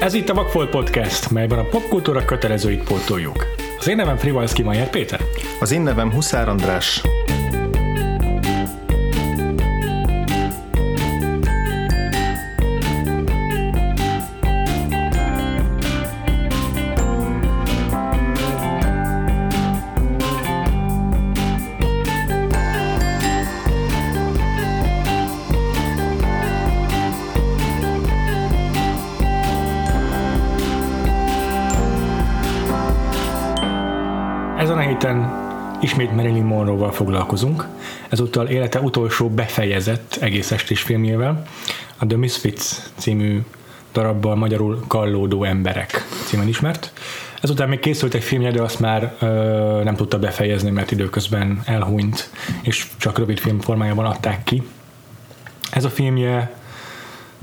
Ez itt a Vakfolt Podcast, melyben a popkultúra kötelezőit pótoljuk. Az én nevem Frivalszki Majer Péter. Az én nevem Huszár András. Foglalkozunk, ezúttal élete utolsó befejezett egész estés filmjével, a The Misfits című darabbal magyarul Kallódó emberek címen ismert. Ezután még készült egy filmje, de azt már ö, nem tudta befejezni, mert időközben elhunyt, és csak rövid film formájában adták ki. Ez a filmje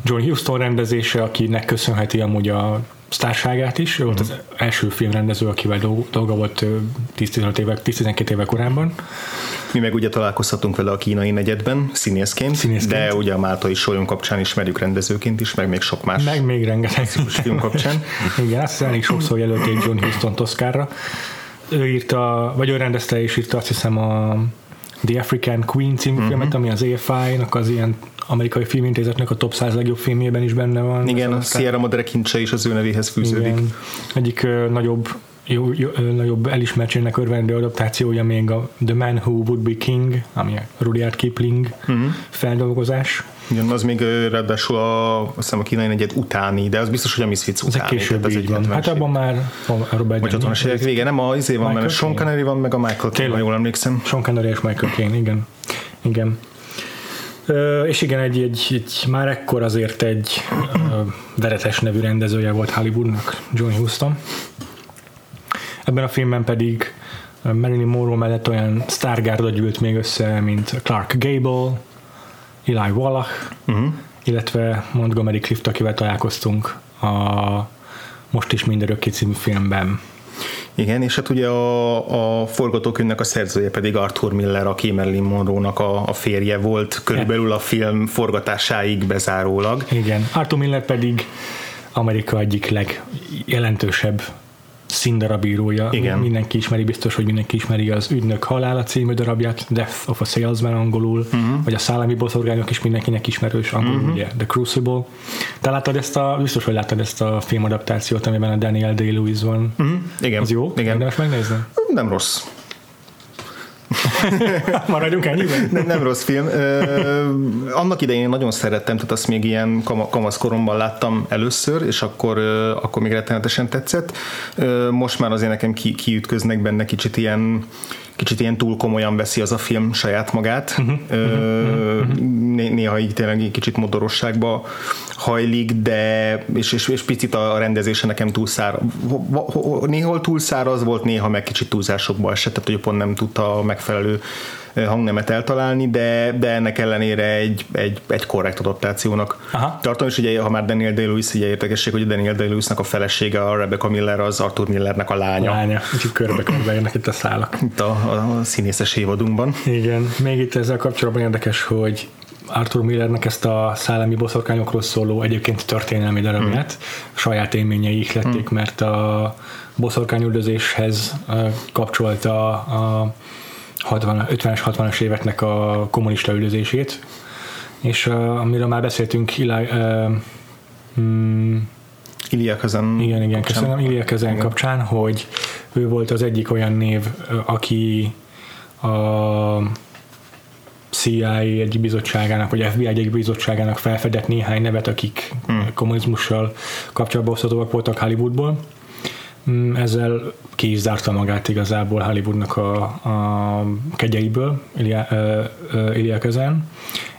John Huston rendezése, akinek köszönheti amúgy a sztárságát is. Ő volt az első filmrendező, akivel dolg- dolga volt 10-15 évek, 10-12 évek korábban. Mi meg ugye találkozhatunk vele a kínai negyedben, színészként, Színészként. de ugye a Máltai Solyom kapcsán ismerjük rendezőként is, meg még sok más Meg még rengeteg film kapcsán. Igen, azt hiszem elég sokszor jelölték John Huston Oscarra. Ő írta, vagy ő rendezte és írta azt hiszem a The African Queen című uh-huh. filmet, ami az AFI-nak az ilyen amerikai filmintézetnek a top 100 legjobb filmjében is benne van. Igen, a Sierra Madre kincse is az ő nevéhez fűződik. Igen. Egyik ö, nagyobb jó, jó, nagyobb elismertségnek örvendő adaptációja még a The Man Who Would Be King, ami a Rudyard Kipling uh-huh. feldolgozás. Igen, az még ráadásul a, azt hiszem a kínai negyed utáni, de az biztos, hogy a Misfits Ez utáni. később tehát így van. 70-es Hát abban már a Robert Vagy De 60-as évek vége, nem a izé van, Michael mert a Sean? Connery van, meg a Michael Caine, ha jól emlékszem. Sean Connery és Michael Caine, igen. Igen. Ö, és igen, egy, egy, egy, már ekkor azért egy ö, veretes nevű rendezője volt Hollywoodnak, John Huston. Ebben a filmben pedig Marilyn Monroe mellett olyan sztárgárda gyűlt még össze, mint Clark Gable, Eli Wallach, uh-huh. illetve Montgomery Clift, akivel találkoztunk a Most is mindörökké című filmben. Igen, és hát ugye a, a forgatókönyvnek a szerzője pedig Arthur Miller, aki Marilyn Monroe-nak a, a férje volt, körülbelül a film forgatásáig bezárólag. Igen, Arthur Miller pedig Amerika egyik legjelentősebb színdarabírója. Igen. Mindenki ismeri, biztos, hogy mindenki ismeri az Ügynök halála című darabját, Death of a Salesman angolul, uh-huh. vagy a Szállami boszorgányok is mindenkinek ismerős angolul, uh-huh. ugye, The Crucible. Te láttad ezt a, biztos, hogy láttad ezt a filmadaptációt, amiben a Daniel Day-Lewis van. Uh-huh. Igen, Az jó? Igen. Érdemes megnézni? Nem rossz. Maradjunk ennyiben? Nem, nem rossz film. Ö, annak idején én nagyon szerettem, tehát azt még ilyen kama- kamaszkoromban láttam először, és akkor, ö, akkor még rettenetesen tetszett. Ö, most már azért nekem ki, kiütköznek benne kicsit ilyen kicsit ilyen túl komolyan veszi az a film saját magát. Ö, né- néha így tényleg egy kicsit modorosságba hajlik, de és, és, és picit a rendezése nekem túl szár, néhol túl száraz volt, néha meg kicsit túlzásokba esett, tehát hogy pont nem tudta a megfelelő hangnemet eltalálni, de, de ennek ellenére egy, egy, egy korrekt adaptációnak Aha. tartom, és ugye ha már Daniel Day-Lewis, ugye érdekesség, hogy Daniel Day-Lewisnak a felesége, a Rebecca Miller, az Arthur Millernek a lánya. Lánya, kicsit körbe-körbe jönnek itt a szálak. Itt a, a színészes évadunkban. Igen, még itt ezzel kapcsolatban érdekes, hogy Arthur Millernek ezt a szállami boszorkányokról szóló egyébként történelmi darabját mm. saját élményei ihlették, mm. mert a boszorkányüldözéshez ö, kapcsolta a 60, 50-es, 60-as éveknek a kommunista üldözését, és ö, amiről már beszéltünk, Eli, ö, mm, Ilya Kazan. igen, igen, kapcsán. köszönöm. Ilya Kezen Igen. kapcsán, hogy ő volt az egyik olyan név, aki a CIA egy bizottságának, vagy FBI egy bizottságának felfedett néhány nevet, akik hmm. kommunizmussal kapcsolatban hozhatóak voltak Hollywoodból. Mm, Ezzel ki is zárta magát igazából Hollywoodnak a, a kegyeiből, Ilya, Kezen,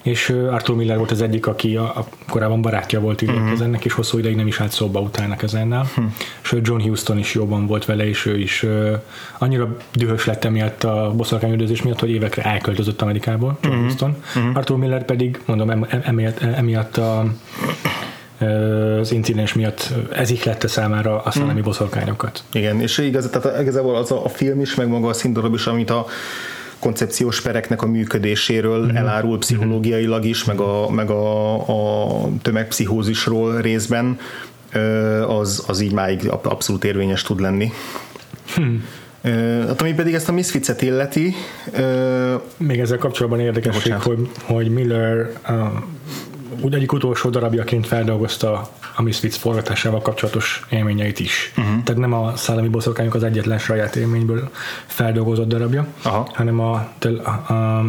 és Arthur Miller volt az egyik, aki a, a korábban barátja volt Ilya Mhm. Kezennek, és hosszú ideig nem is állt szóba utána Kezennel. Hm. Sőt, John Huston is jobban volt vele, és ő is ö, annyira dühös lett emiatt a boszorkányüldözés miatt, hogy évekre elköltözött Amerikából, John Mhm. Huston. Arthur Miller pedig, mondom, em- em- emiatt, emiatt a az incidens miatt ez ihlette számára a szellemi boszorkányokat. Igen, és igaz, tehát igazából az a, a film is, meg maga a színdarab is, amit a koncepciós pereknek a működéséről mm. elárul pszichológiailag is, meg a, meg a, a tömegpszichózisról részben, az, az így máig abszolút érvényes tud lenni. Hmm. Hát ami pedig ezt a Misfits-et illeti... Még ezzel kapcsolatban érdekesség, hogy, hogy Miller úgy egyik utolsó darabjaként feldolgozta a Misfits forgatásával kapcsolatos élményeit is. Uh-huh. Tehát nem a Szállami boszorkányok az egyetlen saját élményből feldolgozott darabja, Aha. hanem a, a, a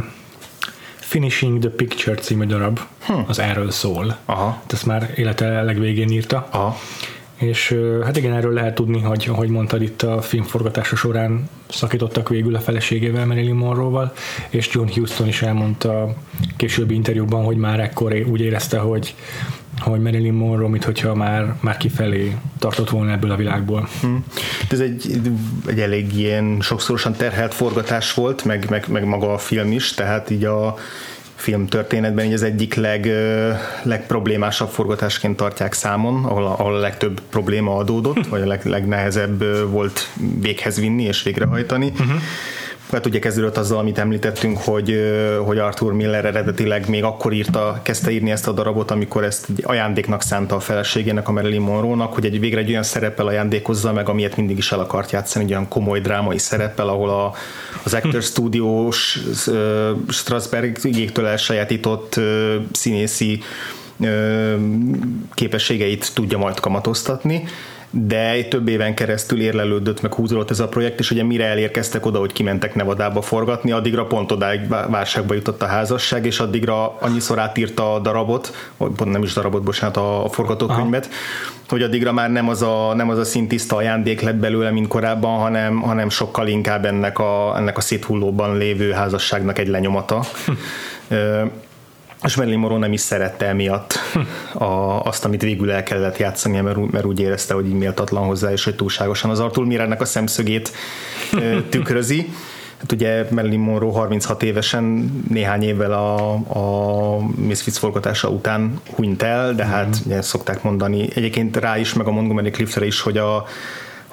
Finishing the Picture című darab, hm. az erről szól. Aha. Ezt már élete legvégén írta. Aha. És hát igen, erről lehet tudni, hogy ahogy mondtad itt a filmforgatása során szakítottak végül a feleségével, Marilyn Monroe-val, és John Huston is elmondta későbbi interjúban, hogy már ekkor úgy érezte, hogy hogy Marilyn Monroe, mint hogyha már, már kifelé tartott volna ebből a világból. Hmm. Ez egy, egy elég ilyen sokszorosan terhelt forgatás volt, meg, meg, meg maga a film is, tehát így a film történetben az egyik leg, legproblémásabb forgatásként tartják számon, ahol a, ahol a legtöbb probléma adódott, vagy a leg, legnehezebb volt véghez vinni és végrehajtani. Uh-huh hát ugye kezdődött azzal, amit említettünk, hogy, hogy Arthur Miller eredetileg még akkor írta, kezdte írni ezt a darabot, amikor ezt ajándéknak szánta a feleségének, a Marilyn Monroe-nak, hogy egy végre egy olyan szereppel ajándékozza meg, amilyet mindig is el akart játszani, egy olyan komoly drámai szereppel, ahol a, az Actor Studios Strasberg igéktől elsajátított színészi képességeit tudja majd kamatoztatni de több éven keresztül érlelődött, meg húzódott ez a projekt, és ugye mire elérkeztek oda, hogy kimentek Nevadába forgatni, addigra pont odáig válságba jutott a házasság, és addigra annyiszor átírta a darabot, vagy pont nem is darabot, bocsánat, a, forgatókönyvet, Aha. hogy addigra már nem az a, nem az a szintiszta ajándék lett belőle, mint korábban, hanem, hanem sokkal inkább ennek a, ennek a széthullóban lévő házasságnak egy lenyomata. Hm és Marilyn Monroe nem is szerette emiatt a, azt, amit végül el kellett játszani, mert, mert úgy érezte, hogy így méltatlan hozzá, és hogy túlságosan az Arthur Mirrennek a szemszögét tükrözi. Hát ugye Marilyn Monroe 36 évesen néhány évvel a, a Misfits forgatása után hunyt el, de hát mm. ugye szokták mondani, egyébként rá is, meg a Montgomery Cliftre is, hogy a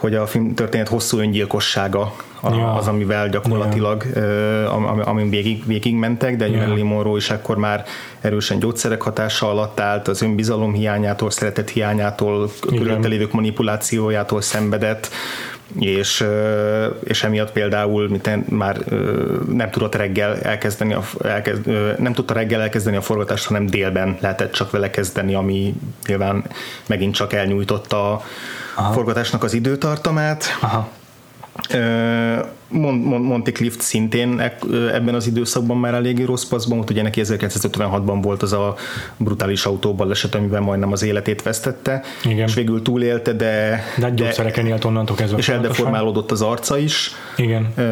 hogy a film történet hosszú öngyilkossága ja. az, amivel gyakorlatilag, ja. amin végig, végig mentek, de ja. Marilyn Monroe is akkor már erősen gyógyszerek hatása alatt állt, az önbizalom hiányától, szeretet hiányától, körülötte lévők manipulációjától szenvedett, és, és emiatt például mint már nem tudott reggel elkezdeni, a, elkezd, nem tudta reggel elkezdeni a forgatást, hanem délben lehetett csak vele kezdeni, ami nyilván megint csak elnyújtotta a Aha. forgatásnak az időtartamát. Aha. Monty Clift szintén ebben az időszakban már eléggé rossz paszban volt, ugye neki 1956-ban volt az a brutális autóbaleset, amiben majdnem az életét vesztette, Igen. és végül túlélte, de... De gyógyszereken élt onnantól kezdve. És eldeformálódott az arca is. Igen. Uh,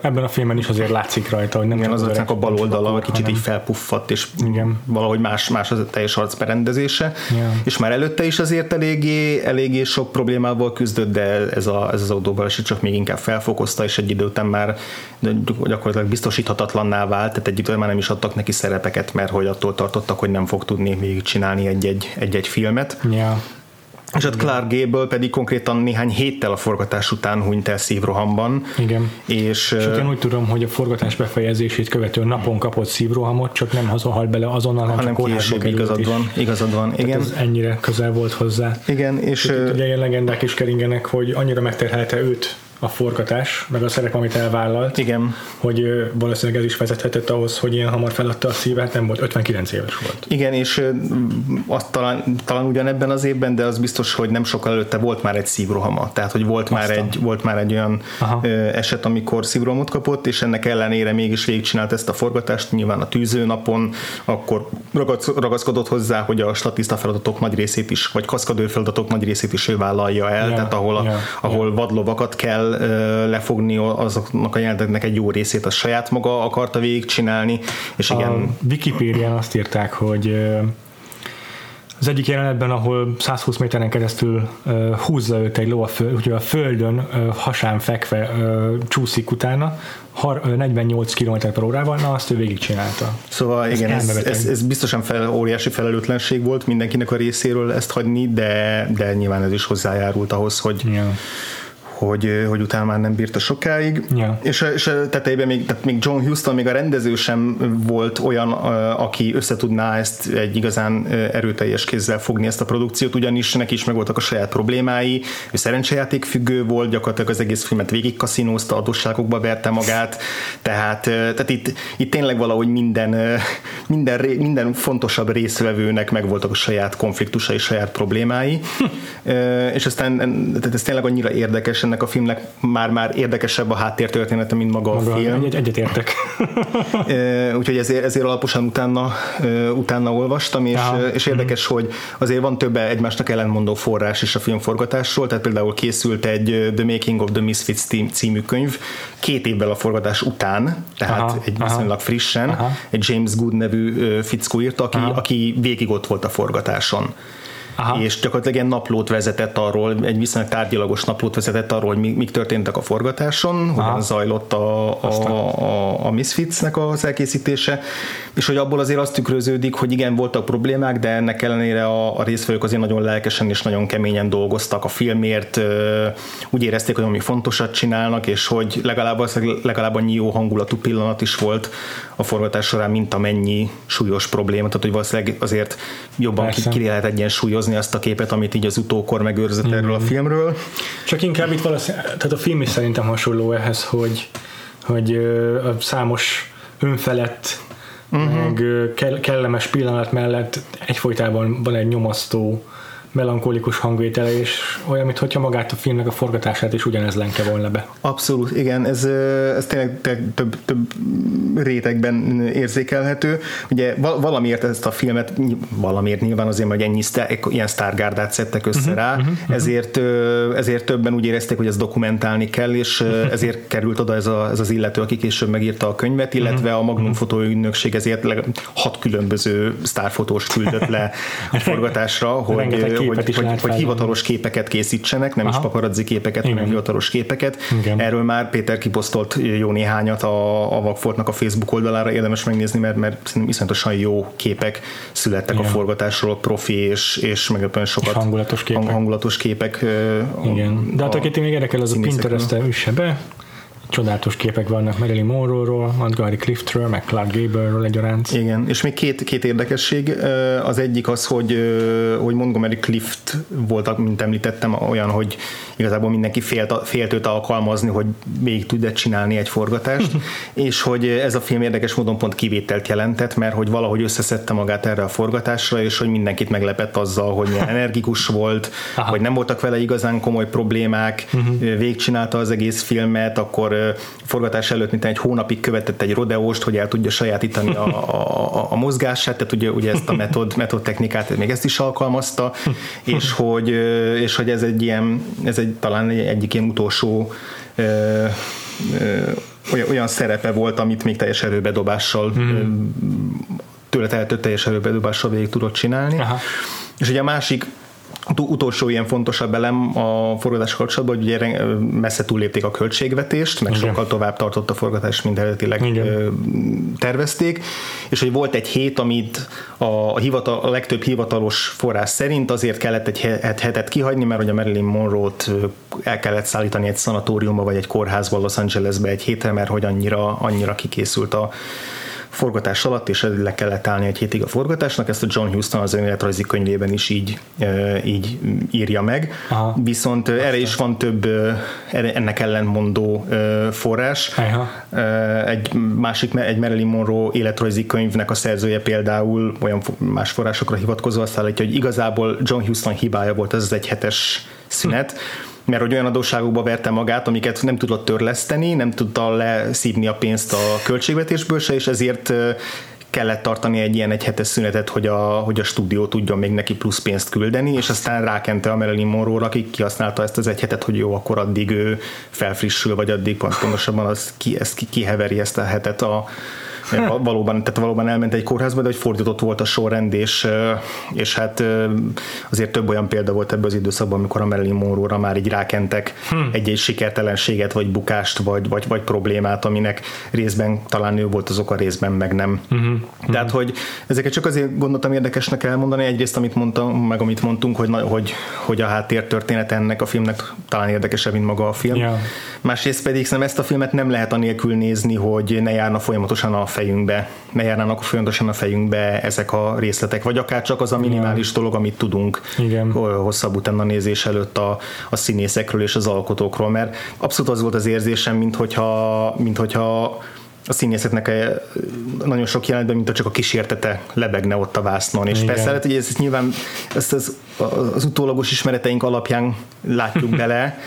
ebben a filmben is azért látszik rajta, hogy nem Igen, az, az a bal oldala kicsit hanem. így felpuffadt, és Igen. valahogy más, más az a teljes arcberendezése. Igen. És már előtte is azért eléggé, eléggé sok problémával küzdött, de ez, a, ez az autóbaleset csak még inkább felfokozta, és egy idő után már gyakorlatilag biztosíthatatlanná vált, tehát egy már nem is adtak neki szerepeket, mert hogy attól tartottak, hogy nem fog tudni még csinálni egy-egy, egy-egy filmet. Yeah. És ott Clark Gable pedig konkrétan néhány héttel a forgatás után hunyt el szívrohamban. Igen. És, és én úgy tudom, hogy a forgatás befejezését követően napon kapott szívrohamot, csak nem halt bele azonnal, hanem, hanem később igazad van. Igazad van, igen. ez ennyire közel volt hozzá. Igen, és... Itt ugye ilyen legendák is keringenek, hogy annyira megterhelte őt a forgatás, meg a szerep, amit elvállalt. Igen. Hogy valószínűleg ez is vezethetett ahhoz, hogy ilyen hamar feladta a szívát, nem volt, 59 éves volt. Igen, és azt talán, talán ugyanebben az évben, de az biztos, hogy nem sokkal előtte volt már egy szívrohama. Tehát, hogy volt, már egy, volt már egy olyan Aha. eset, amikor szívrohamot kapott, és ennek ellenére mégis végigcsinált ezt a forgatást, nyilván a tűzőnapon, akkor ragaszkodott hozzá, hogy a statiszta feladatok nagy részét is, vagy kaszkadőr feladatok nagy részét is ő vállalja el, ja, tehát ahol, a, ja, ahol ja. vadlovakat kell lefogni azoknak a jeleneteknek egy jó részét, a saját maga akarta végigcsinálni, és igen. A Wikipédián azt írták, hogy az egyik jelenetben, ahol 120 méteren keresztül uh, húzza őt egy ló a, föld, úgyhogy a földön uh, hasán fekve uh, csúszik utána, har, uh, 48 km per órával, na azt ő végigcsinálta. Szóval ez igen, ez, ez, ez, biztosan fel, óriási felelőtlenség volt mindenkinek a részéről ezt hagyni, de, de nyilván ez is hozzájárult ahhoz, hogy yeah hogy, hogy utána már nem bírta sokáig. Ja. És, és tetejében még, tehát még John Huston, még a rendező sem volt olyan, aki összetudná ezt egy igazán erőteljes kézzel fogni ezt a produkciót, ugyanis neki is megvoltak a saját problémái, ő szerencsejáték függő volt, gyakorlatilag az egész filmet végig kaszinózta, adósságokba verte magát, tehát, tehát itt, itt tényleg valahogy minden, minden, minden fontosabb részvevőnek megvoltak a saját konfliktusai, saját problémái, és aztán tehát ez tényleg annyira érdekes ennek a filmnek, már-már érdekesebb a háttértörténete, mint maga, maga a film. Egy, egyet értek. Úgyhogy ezért, ezért alaposan utána, utána olvastam, és, Aha. és érdekes, mm. hogy azért van több egymásnak ellentmondó forrás is a filmforgatásról, tehát például készült egy The Making of the Misfits című könyv két évvel a forgatás után, tehát aha, egy viszonylag frissen, aha. egy James Good nevű fickó írta, aki, aki végig ott volt a forgatáson. Aha. és gyakorlatilag ilyen naplót vezetett arról, egy viszonylag tárgyalagos naplót vezetett arról, hogy mik történtek a forgatáson, Aha. hogyan zajlott a, a, a, a Misfitsnek az elkészítése, és hogy abból azért azt tükröződik, hogy igen, voltak problémák, de ennek ellenére a, a résztvevők azért nagyon lelkesen és nagyon keményen dolgoztak a filmért, úgy érezték, hogy ami fontosat csinálnak, és hogy legalább, legalább annyi jó hangulatú pillanat is volt a forgatás során, mint amennyi súlyos probléma, tehát hogy valószínűleg azért jobban ki, ki lehet egyensúlyozni azt a képet, amit így az utókor megőrzött mm. erről a filmről. Csak inkább itt valószínűleg, tehát a film is szerintem hasonló ehhez, hogy, hogy a számos önfelett uh-huh. meg kellemes pillanat mellett egyfolytában van egy nyomasztó melankolikus hangvétele, és olyan, mintha magát a filmnek a forgatását is ugyanez lenke volna be. Abszolút, igen, ez, ez tényleg több, több rétegben érzékelhető. Ugye valamiért ezt a filmet, valamiért nyilván azért, hogy ennyi sztár, ilyen sztárgárdát szedtek össze uh-huh, rá, uh-huh, ezért, ezért többen úgy érezték, hogy ezt dokumentálni kell, és ezért került oda ez, a, ez az illető, aki később megírta a könyvet, illetve a Magnum fotóügynökség ezért hat különböző sztárfotós küldött le a forgatásra, hogy, hogy, hogy, hogy hivatalos képeket készítsenek, nem Aha. is paparazzi képeket, Igen. hanem hivatalos képeket. Igen. Erről már Péter kiposztolt jó néhányat a, a Vagfoltnak a Facebook oldalára, érdemes megnézni, mert, mert szerintem iszonyatosan jó képek születtek Igen. a forgatásról, profi és, és meglepően sokat és hangulatos képek. hangulatos képek. Igen. De hát akit még érdekel, az a Pinterest-e üsse be, csodálatos képek vannak Marilyn Monroe-ról, Montgomery Cliftről, meg Clark Gable-ről egyaránt. Igen, és még két, két érdekesség. Az egyik az, hogy, hogy Montgomery Clift volt, mint említettem, olyan, hogy igazából mindenki félt, félt őt alkalmazni, hogy még tudja csinálni egy forgatást, és hogy ez a film érdekes módon pont kivételt jelentett, mert hogy valahogy összeszedte magát erre a forgatásra, és hogy mindenkit meglepett azzal, hogy milyen energikus volt, Aha. hogy nem voltak vele igazán komoly problémák, uh-huh. végigcsinálta az egész filmet, akkor forgatás előtt mint egy hónapig követett egy rodeóst, hogy el tudja sajátítani a, a, a mozgását, tehát ugye, ugye ezt a metod, metod technikát még ezt is alkalmazta, és hogy, és hogy ez egy ilyen, ez egy talán egyik ilyen utolsó ö, ö, olyan, szerepe volt, amit még teljes erőbedobással hmm. tőle tehető teljes erőbedobással végig tudott csinálni. Aha. És ugye a másik utolsó ilyen fontosabb elem a forgatás kapcsolatban, hogy ugye messze túllépték a költségvetést, meg Igen. sokkal tovább tartott a forgatás, mint eredetileg Igen. tervezték, és hogy volt egy hét, amit a, hivatal, a legtöbb hivatalos forrás szerint azért kellett egy hetet kihagyni, mert hogy a Marilyn Monroe-t el kellett szállítani egy szanatóriumba vagy egy kórházba Los Angelesbe egy hétre, mert hogy annyira, annyira kikészült a forgatás alatt, és le kellett állni egy hétig a forgatásnak, ezt a John Huston az önéletrajzi könyvében is így, így írja meg. Aha. Viszont Aztán. erre is van több ennek ellenmondó forrás. Aha. Egy másik, egy Marilyn Monroe életrajzi könyvnek a szerzője például olyan más forrásokra hivatkozva azt állítja, hogy igazából John Huston hibája volt ez az egy hetes szünet, hm mert hogy olyan adósságokba verte magát, amiket nem tudott törleszteni, nem tudta leszívni a pénzt a költségvetésből se, és ezért kellett tartani egy ilyen egyhetes szünetet, hogy a, hogy a stúdió tudjon még neki plusz pénzt küldeni, és aztán rákente a Marilyn Monroe-ra, aki kihasználta ezt az egy hetet, hogy jó, akkor addig ő felfrissül, vagy addig pontosabban az ki, ezt ki, kiheveri ezt a hetet a, valóban, tehát valóban elment egy kórházba, de hogy fordított volt a sorrend, és, és hát azért több olyan példa volt ebben az időszakban, amikor a Marilyn Monroe-ra már így rákentek hm. egy-egy sikertelenséget, vagy bukást, vagy, vagy, vagy problémát, aminek részben talán ő volt az oka, részben meg nem. Uh-huh. Tehát, hogy ezeket csak azért gondoltam érdekesnek elmondani, egyrészt amit mondtam, meg amit mondtunk, hogy, hogy, hogy a háttértörténet ennek a filmnek talán érdekesebb, mint maga a film. Yeah. Másrészt pedig szerintem ezt a filmet nem lehet anélkül nézni, hogy ne járna folyamatosan a fejünkbe, ne járnának folyamatosan a fejünkbe ezek a részletek, vagy akár csak az a minimális dolog, amit tudunk Igen. hosszabb utána nézés előtt a, a színészekről és az alkotókról, mert abszolút az volt az érzésem, mint hogyha, mint hogyha a színészetnek nagyon sok jelentben, mint a csak a kísértete lebegne ott a vásznon. És Igen. persze lehet, hogy ez, ez nyilván ezt az, az utólagos ismereteink alapján látjuk bele,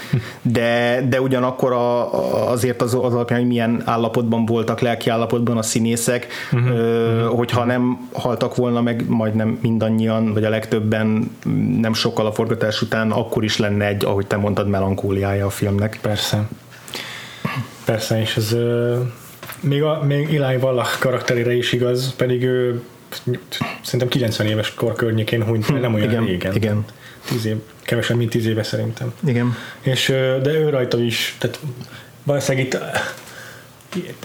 de, de ugyanakkor a, azért az, az alapján, hogy milyen állapotban voltak, lelki állapotban a színészek, uh-huh. ö, hogyha nem haltak volna meg majdnem mindannyian, vagy a legtöbben nem sokkal a forgatás után, akkor is lenne egy, ahogy te mondtad, melankóliája a filmnek. Persze. Persze, és ez még, a, még Eli Wallach karakterére is igaz, pedig ő szerintem 90 éves kor környékén hunyt, hm, nem olyan igen, régen. Igen. Tíz év, kevesebb, mint tíz éve szerintem. Igen. És, de ő rajta is, tehát valószínűleg itt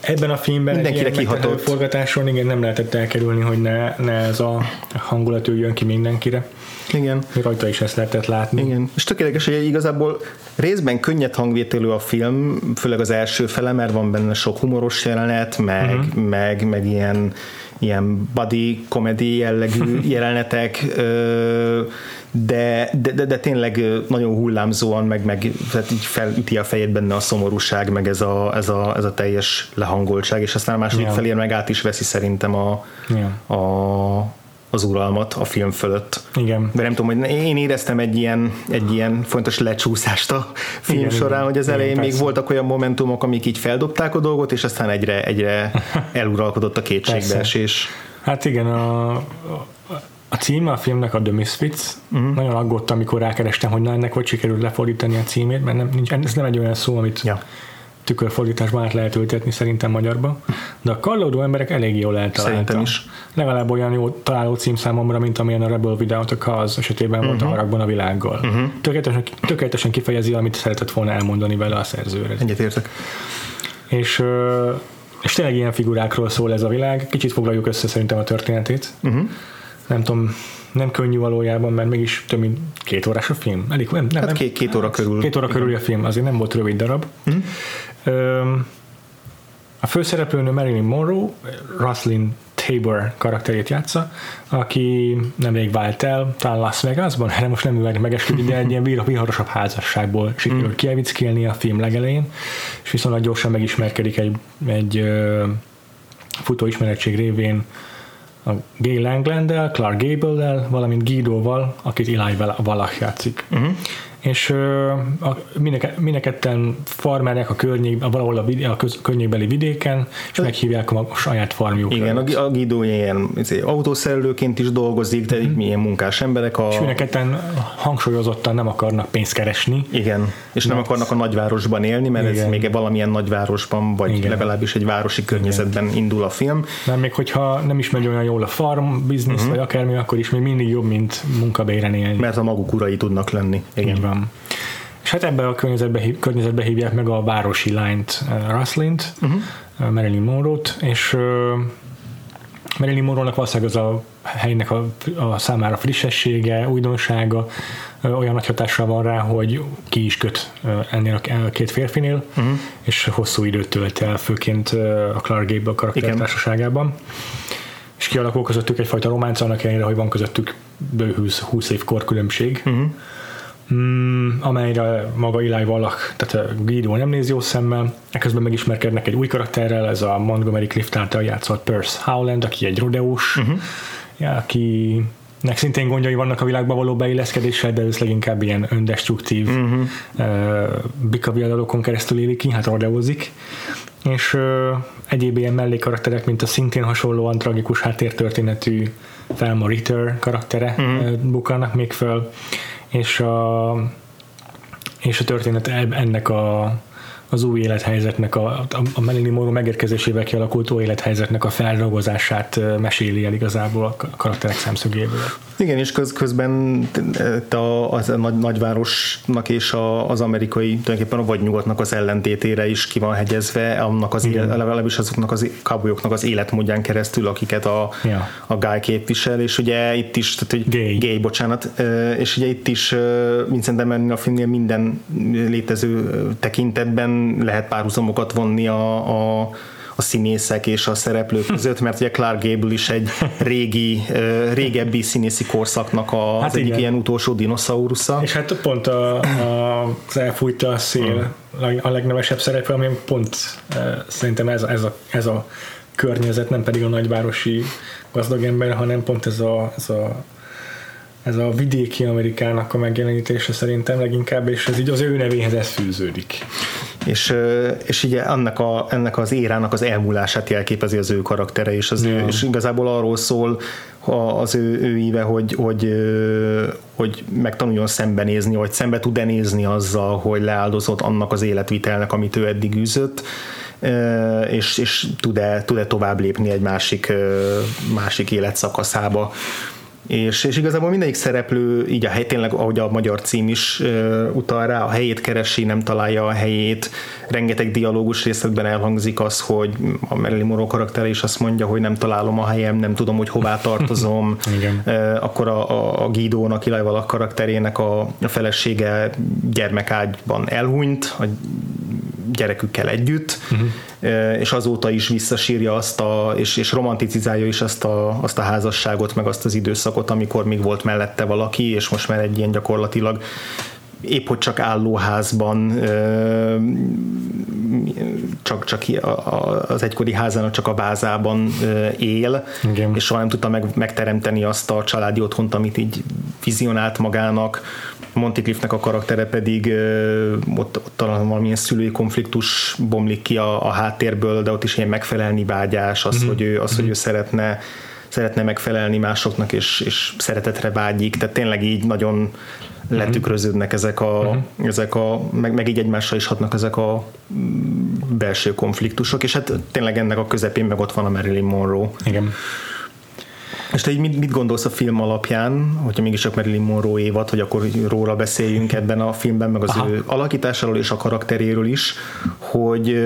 ebben a filmben mindenkire kihatott forgatáson igen, nem lehetett elkerülni, hogy ne, ne ez a hangulat jön ki mindenkire. Igen. Rajta is ezt lehetett látni. Igen. És tökéletes, hogy igazából részben könnyed hangvételű a film, főleg az első fele, mert van benne sok humoros jelenet, meg, uh-huh. meg, meg ilyen, ilyen body comedy jellegű jelenetek, de, de, de, de tényleg nagyon hullámzóan, meg, meg tehát így felüti a fejét benne a szomorúság, meg ez a, ez a, ez a teljes lehangoltság, és aztán a második ja. felé meg át is veszi szerintem a, ja. a az uralmat a film fölött. Igen. De nem tudom, hogy én éreztem egy ilyen, egy ilyen fontos lecsúszást a film igen, során, hogy az elején igen, még persze. voltak olyan momentumok, amik így feldobták a dolgot, és aztán egyre, egyre eluralkodott a kétségbeesés. Hát igen, a, a címe a filmnek a The Misfits. Uh-huh. Nagyon aggódtam, amikor rákerestem, hogy na ennek hogy sikerült lefordítani a címét, mert nem, nincs, ez nem egy olyan szó, amit ja tükörfordításban át lehet ültetni szerintem magyarba, de a kallódó emberek elég jól eltaláltak. Szerintem is. Legalább olyan jó találó cím számomra, mint amilyen a Rebel Without a Cause esetében uh-huh. volt a mhm. haragban a világgal. Uh-huh. Tökéletesen, tökéletesen kifejezi, amit szeretett volna elmondani vele a szerző. Egyetértek. És és tényleg ilyen figurákról szól ez a világ. Kicsit foglaljuk össze szerintem a történetét. Uh-huh. Nem tudom, nem könnyű valójában, mert mégis több mint két órás a film. Elég, nem, nem, hát két, két óra körül. Két óra körül a film, azért nem volt rövid darab. Uh-huh. A főszereplőnő Marilyn Monroe, Roslyn Tabor karakterét játsza, aki nemrég vált el, talán Las Vegasban, erre most nem üveg megesküdik, de egy ilyen viharosabb házasságból sikerült mm. kievickélni a film legelején, és viszonylag gyorsan megismerkedik egy, egy uh, futó ismeretség révén a Gay Langland-del, Clark Gable-del, valamint Guido-val, akit Eli Wallach játszik. Uh-huh és a, mindenketten farmerek a környék, valahol a, a köz, környékbeli vidéken, és meghívják a saját farmjukat. Igen, a, a Guido ilyen izé, autószerelőként is dolgozik, de mm-hmm. milyen munkás emberek. A... És mindenketten hangsúlyozottan nem akarnak pénzt keresni. Igen, és nem akarnak a nagyvárosban élni, mert Igen. ez még valamilyen nagyvárosban, vagy Igen. legalábbis egy városi környezetben Igen. indul a film. Mert még hogyha nem is megy olyan jól a farm biznisz, uh-huh. vagy akármi, akkor is még mindig jobb, mint munkabéren élni. Mert a maguk urai tudnak lenni. Igen. Van. És hát ebbe a környezetbe, környezetbe hívják meg a városi lányt, uh, Ruslint, uh-huh. uh, Marilyn Monroe-t, és Marilyn Monroe-nak valószínűleg az a helynek a, a számára frissessége, újdonsága olyan nagy hatással van rá, hogy ki is köt ennél a két férfinél, uh-huh. és hosszú időt tölt el, főként a Clark Gable karaktertársaságában. És kialakul közöttük egyfajta románc, annak ellenére, hogy van közöttük bő 20 év korkülönbség. Uh-huh mm, amelyre maga Eli Wallach, tehát Guido nem néz jó szemmel, ekközben megismerkednek egy új karakterrel, ez a Montgomery Clift által játszott Percy Howland, aki egy rodeós, uh-huh. ja, aki nek szintén gondjai vannak a világba való beilleszkedéssel, de ez leginkább ilyen öndestruktív uh-huh. uh, bikaviadalokon keresztül éli ki, hát rodeózik. És uh, egyéb ilyen mellékarakterek, mint a szintén hasonlóan tragikus háttértörténetű Thelma Ritter karaktere uh-huh. bukkannak még föl és a, és a történet ennek a, az új élethelyzetnek, a, a, Marilyn Monroe megérkezésével kialakult új élethelyzetnek a feldolgozását meséli el igazából a karakterek szemszögéből. Igen, és köz, közben a, az a nagy, nagyvárosnak és a, az amerikai, tulajdonképpen a vagy nyugatnak az ellentétére is ki van hegyezve, annak az legalábbis azoknak az kábolyoknak az életmódján keresztül, akiket a, ja. a Guy képvisel, és ugye itt is, tehát hogy gay. gay, bocsánat, és ugye itt is Vincent Emerlin a filmnél minden létező tekintetben lehet párhuzamokat vonni a, a a színészek és a szereplők között, mert ugye Clark Gable is egy régi, régebbi színészi korszaknak a, hát az igen. egyik ilyen utolsó dinoszaurusza. És hát pont a, a, az elfújta a szél hmm. a legnevesebb szerepe, ami pont szerintem ez, ez, a, ez a környezet, nem pedig a nagyvárosi gazdag ember, hanem pont ez a, ez a ez a vidéki Amerikának a megjelenítése szerintem leginkább, és ez így az ő nevéhez ez fűződik. És, és ugye ennek, a, ennek az érának az elmúlását jelképezi az ő karaktere, és, az ő, és igazából arról szól az ő, ő íve, hogy, hogy, hogy megtanuljon szembenézni, vagy szembe tud-e nézni azzal, hogy leáldozott annak az életvitelnek, amit ő eddig űzött, és, és tud-e, tud-e tovább lépni egy másik, másik életszakaszába és, és igazából mindegyik szereplő, így a hely, tényleg, ahogy a magyar cím is uh, utal rá, a helyét keresi, nem találja a helyét, rengeteg dialógus részletben elhangzik az, hogy a Marilyn Monroe karaktere is azt mondja, hogy nem találom a helyem, nem tudom, hogy hová tartozom. Igen. Uh, akkor a, a, a Guido-nak, a karakterének a, a felesége gyermekágyban elhunyt, a gyerekükkel együtt, uh-huh. és azóta is visszasírja azt a, és, és romanticizálja is azt a, azt a házasságot, meg azt az időszakot, amikor még volt mellette valaki, és most már egy ilyen gyakorlatilag épp hogy csak állóházban csak, csak az egykori házának csak a vázában él, Igen. és soha nem tudta meg, megteremteni azt a családi otthont, amit így vizionált magának. Monty Cliffnek a karaktere pedig ott, ott talán valamilyen szülői konfliktus bomlik ki a, a háttérből, de ott is ilyen megfelelni vágyás, az, mm-hmm. hogy ő, az, hogy ő szeretne szeretne megfelelni másoknak, és, és szeretetre vágyik, tehát tényleg így nagyon letükröződnek ezek a, uh-huh. ezek a meg, meg így egymással is hatnak ezek a mm, belső konfliktusok, és hát tényleg ennek a közepén meg ott van a Marilyn Monroe. Igen. És te mit, mit gondolsz a film alapján, hogyha mégis a Marilyn Monroe évad, hogy akkor róla beszéljünk ebben a filmben, meg az Aha. ő alakításáról és a karakteréről is, hogy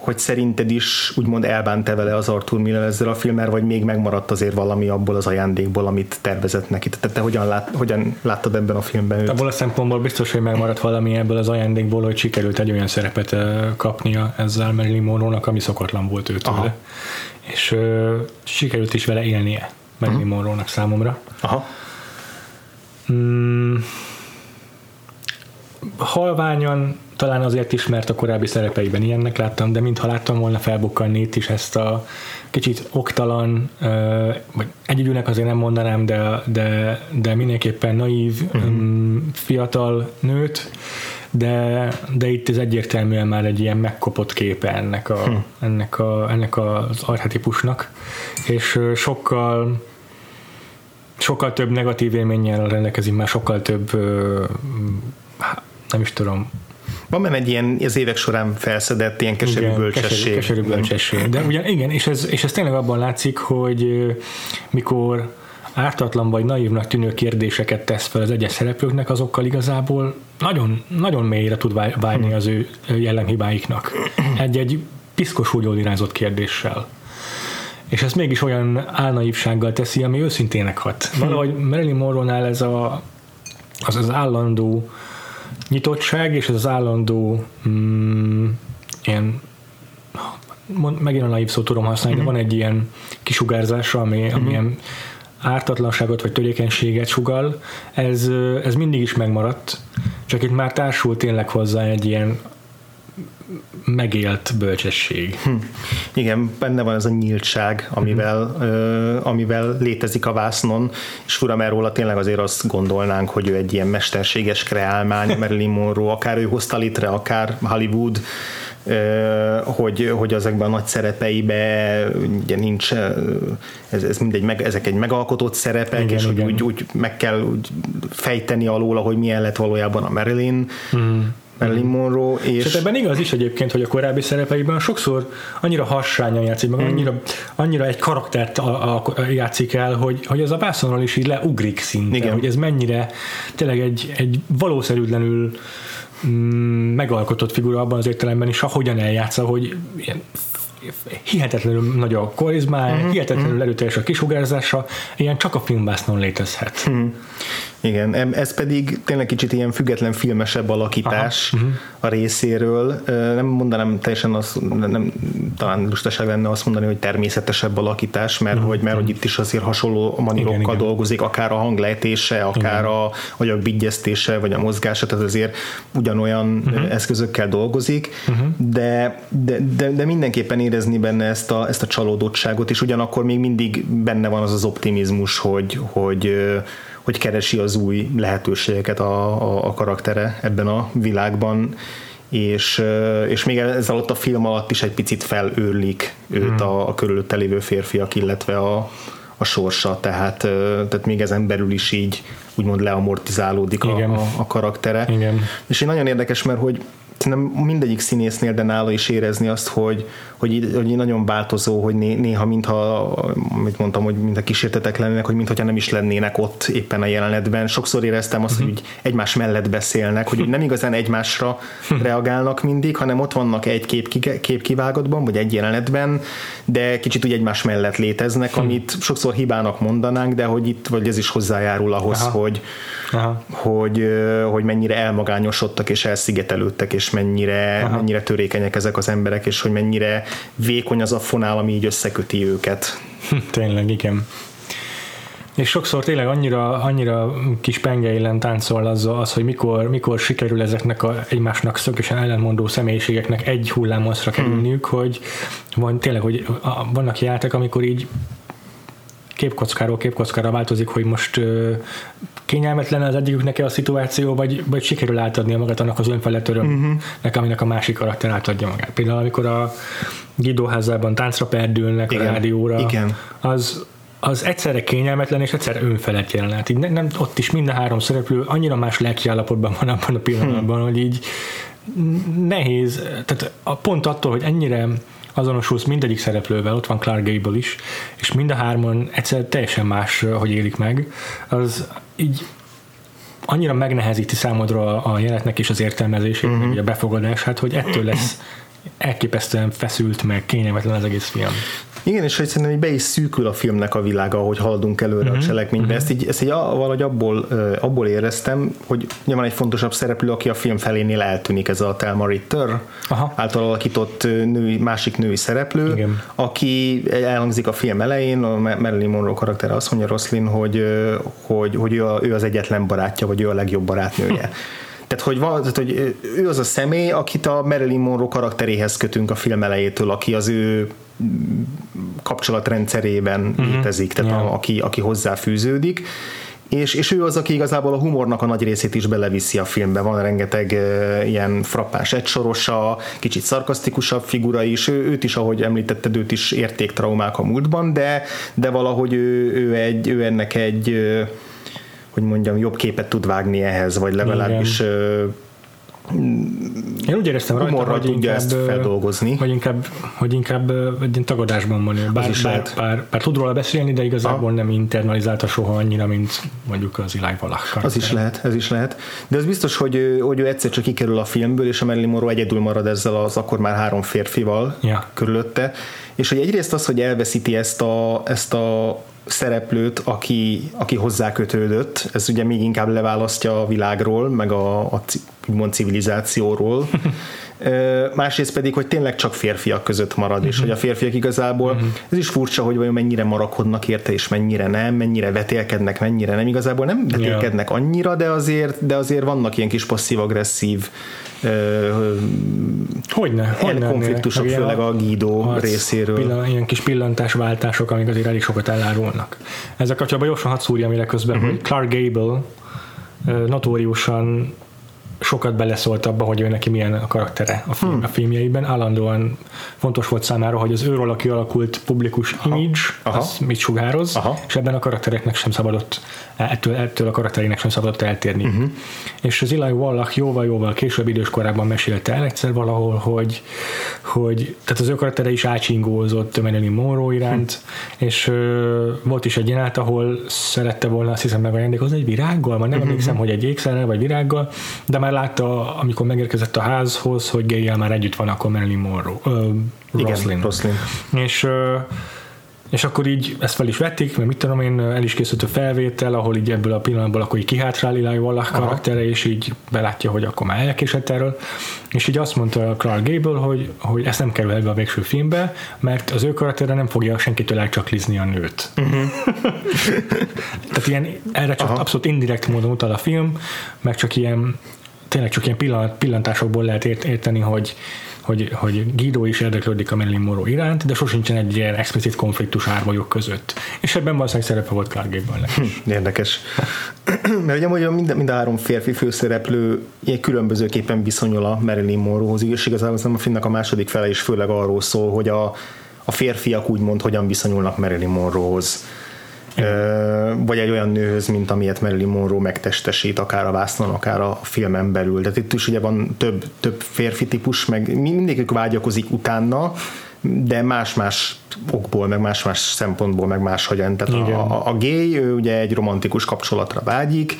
hogy szerinted is úgymond elbánt-e vele az Arthur Miller ezzel a filmmel, vagy még megmaradt azért valami abból az ajándékból, amit tervezett neki? Tehát te hogyan, lát, hogyan láttad ebben a filmben őt? Abból a szempontból biztos, hogy megmaradt valami ebből az ajándékból, hogy sikerült egy olyan szerepet kapnia ezzel Marilyn Monroe-nak, ami szokatlan volt őtől. Aha. És uh, sikerült is vele élnie Marilyn uh-huh. Monroe-nak számomra. Aha. Mm, halványan talán azért is, mert a korábbi szerepeiben ilyennek láttam, de mintha láttam volna felbukkanni itt is ezt a kicsit oktalan, vagy egyidőnek azért nem mondanám, de, de, de mindenképpen naív, uh-huh. fiatal nőt, de, de itt ez egyértelműen már egy ilyen megkopott képe ennek, a, uh-huh. ennek, a, ennek az archetipusnak, és sokkal sokkal több negatív élménnyel rendelkezik, már sokkal több nem is tudom, van benne egy ilyen az évek során felszedett ilyen keserű igen, bölcsesség. Keserű, keserű bölcsesség. De ugye igen, és ez, és ez tényleg abban látszik, hogy mikor ártatlan vagy naívnak tűnő kérdéseket tesz fel az egyes szereplőknek, azokkal igazából nagyon, nagyon mélyre tud válni az ő jellemhibáiknak. Egy-egy piszkos úgy irányzott kérdéssel. És ezt mégis olyan álnaívsággal teszi, ami őszintének hat. Valahogy Marilyn Monroe-nál ez a, az, az állandó nyitottság, és ez az állandó mm, ilyen megint a naív szót tudom használni, uh-huh. de van egy ilyen kisugárzása, ami, uh-huh. ami ilyen ártatlanságot vagy törékenységet sugal, ez, ez mindig is megmaradt, csak itt már társul tényleg hozzá egy ilyen megélt bölcsesség. Hm. Igen, benne van ez a nyíltság, amivel, hm. ö, amivel létezik a vásznon, és fura, mert róla tényleg azért azt gondolnánk, hogy ő egy ilyen mesterséges kreálmány, Marilyn Monroe, akár ő hozta létre, akár Hollywood, hogy, hogy ezekben a nagy szerepeibe ugye nincs, ez, ez mindegy, meg, ezek egy megalkotott szerepek, igen, és igen. Úgy, úgy meg kell úgy fejteni alól, hogy milyen lett valójában a Marilyn, mm Marilyn Monroe, és... És ebben igaz is egyébként, hogy a korábbi szerepeiben sokszor annyira harsányan játszik, meg annyira, annyira egy karaktert a, a, játszik el, hogy, hogy az a vászonról is így leugrik szinte, Igen. hogy ez mennyire tényleg egy, egy valószerűtlenül mm, megalkotott figura abban az értelemben is, ahogyan eljátsza, hogy ilyen hihetetlenül nagy a korizmája, uh-huh, hihetetlenül erőteljes a kisugárzása, ilyen csak a filmbásznon létezhet. Uh-huh. Igen, ez pedig tényleg kicsit ilyen független filmesebb alakítás Aha, uh-huh. a részéről. Nem mondanám teljesen azt, nem, talán lustaság lenne azt mondani, hogy természetesebb alakítás, mert, uh-huh. hogy, mert hogy itt is azért hasonló manirokkal Igen, igen. dolgozik, akár a hanglejtése, akár a agyagbigyeztése, vagy a mozgása, tehát azért ugyanolyan uh-huh. eszközökkel dolgozik, uh-huh. de, de, de, de mindenképpen érezni benne ezt a, ezt a csalódottságot, és ugyanakkor még mindig benne van az az optimizmus, hogy, hogy, hogy keresi az új lehetőségeket a, a, a karaktere ebben a világban, és, és még ez alatt a film alatt is egy picit felőrlik őt a, a körülötte lévő férfiak, illetve a, a sorsa, tehát, tehát még ezen belül is így úgymond leamortizálódik a, Igen. a, a karaktere. Igen. És így nagyon érdekes, mert hogy szerintem mindegyik színésznél, de nála is érezni azt, hogy, hogy, hogy nagyon változó, hogy né, néha mintha, amit mondtam, hogy mintha kísértetek lennének, hogy mintha nem is lennének ott éppen a jelenetben. Sokszor éreztem azt, hogy úgy egymás mellett beszélnek, hogy nem igazán egymásra reagálnak mindig, hanem ott vannak egy kép, kép kivágatban, vagy egy jelenetben, de kicsit úgy egymás mellett léteznek, amit sokszor hibának mondanánk, de hogy itt, vagy ez is hozzájárul ahhoz, Aha. hogy, Aha. hogy, hogy mennyire elmagányosodtak és elszigetelődtek, és mennyire, Aha. mennyire törékenyek ezek az emberek, és hogy mennyire vékony az a fonál, ami így összeköti őket. Tényleg, igen. És sokszor tényleg annyira, annyira kis pengeillen táncol az, az, hogy mikor, mikor sikerül ezeknek a egymásnak szögesen ellentmondó személyiségeknek egy hullámoszra kerülniük, hogy van tényleg, hogy vannak játék, amikor így képkockáról képkockára változik, hogy most kényelmetlen az egyiküknek a szituáció, vagy, vagy sikerül átadnia magát annak az önfelett örömnek, aminek a másik karakter átadja magát. Például amikor a Guido házában táncra perdülnek Igen. a rádióra, Igen. az az egyszerre kényelmetlen és egyszerre önfelett jelenet. Így nem, nem, ott is minden három szereplő annyira más lelkiállapotban van abban a pillanatban, hogy így nehéz, tehát a pont attól, hogy ennyire azonosulsz mindegyik szereplővel, ott van Clark Gable is, és mind a hárman egyszer teljesen más, hogy élik meg, az így annyira megnehezíti számodra a jelenetnek és az értelmezését, uh-huh. a befogadását, hogy ettől lesz elképesztően feszült, meg kényelmetlen az egész film. Igen, és hogy szerintem így be is szűkül a filmnek a világa, ahogy haladunk előre Mhm. uh-huh. a cselekménybe. Ezt így, ezt így valahogy abból, abból éreztem, hogy van egy fontosabb szereplő, aki a film felénél eltűnik, ez a Thelma Ritter, Aha. által alakított női, másik női szereplő, Igen. aki elhangzik a film elején, a Marilyn Monroe karaktere azt mondja Roslin, hogy, hogy, hogy ő, a, ő az egyetlen barátja, vagy ő a legjobb barátnője. Tehát, hogy, van, tehát, hogy ő az a személy, akit a Marilyn Monroe karakteréhez kötünk a film elejétől, aki az ő kapcsolatrendszerében uh-huh. létezik, tehát Ja. a, aki, aki hozzáfűződik. És, és ő az, aki igazából a humornak a nagy részét is beleviszi a filmbe. Van rengeteg uh, ilyen frappáns egysorosa, kicsit szarkasztikusabb figura is. Ő, őt is, ahogy említetted, őt is értéktraumák a múltban, de, de valahogy ő, ő, egy, ő ennek egy, uh, hogy mondjam, jobb képet tud vágni ehhez, vagy legalábbis uh, Én úgy éreztem rajta, hogy tudja inkább, ezt feldolgozni. Hogy inkább, hogy inkább egy ilyen tagadásban van ő. Bár, bár, lehet. bár, bár, tud róla beszélni, de igazából nem internalizálta soha annyira, mint mondjuk az Eli Wallach Az is lehet, ez is lehet. De az biztos, hogy, ő- hogy ő egyszer csak kikerül a filmből, és a Marilyn Monroe egyedül marad ezzel az akkor már három férfival Ja. körülötte. És hogy egyrészt az, hogy elveszíti ezt a, ezt a szereplőt, aki, aki hozzá kötődött, ez ugye még inkább leválasztja a világról, meg a, a úgymond civilizációról. Másrészt pedig, hogy tényleg csak férfiak között marad, és hogy a férfiak igazából, ez is furcsa, hogy vajon mennyire marakodnak érte, és mennyire nem, mennyire vetélkednek, mennyire nem. Igazából nem vetélkednek annyira, de azért, de azért vannak ilyen kis passzív-agresszív Hogyne, hogyne konfliktusok, meg főleg a Guido részéről. Pillan, ilyen kis pillantásváltások, amik azért elég sokat elárulnak. Ezzel kapcsolatban gyorsan hadd szúrjam ide közben, uh-huh. hogy Clark Gable notóriusan sokat beleszólt abba, hogy ő neki milyen a karaktere a, film, hmm. a filmjeiben. Állandóan fontos volt számára, hogy az őről a kialakult publikus Aha. image, Aha. az mit sugároz, Aha. és ebben a karaktereknek sem szabadott, ettől, ettől a karakterének sem szabadott eltérni. Uh-huh. És az Eli Wallach jóval-jóval később időskorában mesélte el egyszer valahol, hogy, hogy tehát az ő karaktere is ácsingózott Marilyn Monroe iránt, hm. és ö, volt is egy jelenet, ahol szerette volna azt hiszem megajándékozni egy virággal, vagy nem uh-huh. emlékszem, hogy egy ékszerrel vagy virággal, de már látta, amikor megérkezett a házhoz, hogy gay már együtt van, akkor Marilyn Monroe, ö, Igen, Roslin. És ö, és akkor így ezt fel is vették, mert mit tudom én, el is készült a felvétel, ahol így ebből a pillanatból akkor így kihátrál Eli Wallach karaktere, és így belátja, hogy akkor már elkésett erről, és így azt mondta Clark Gable, hogy, hogy ezt nem kerül ebbe a végső filmbe, mert az ő karaktere nem fogja senkitől elcsaklizni a nőt. Uh-huh. Tehát ilyen, erre csak Aha. abszolút indirekt módon utal a film, meg csak ilyen tényleg csak ilyen pillant, pillantásokból lehet érteni, hogy, hogy, hogy Guido is érdeklődik a Marilyn Monroe iránt, de sosincsen egy ilyen explicit konfliktus ármajok között. És ebben valószínűleg szerepe volt Clark gable hm, Érdekes. Mert ugye mondja, mind, mind a három férfi főszereplő ilyen különbözőképpen viszonyul a Marilyn Monroehoz, és igazából a filmnek a második fele is főleg arról szól, hogy a, a férfiak úgymond hogyan viszonyulnak Marilyn Monroehoz vagy egy olyan nőhöz, mint amilyet Marilyn Monroe megtestesít, akár a vásznon, akár a filmen belül. Tehát itt is ugye van több, több férfi típus, meg mindegyik vágyakozik utána, de más-más okból, meg más-más szempontból, meg máshogyan. Tehát a, a gay, ő ugye egy romantikus kapcsolatra vágyik,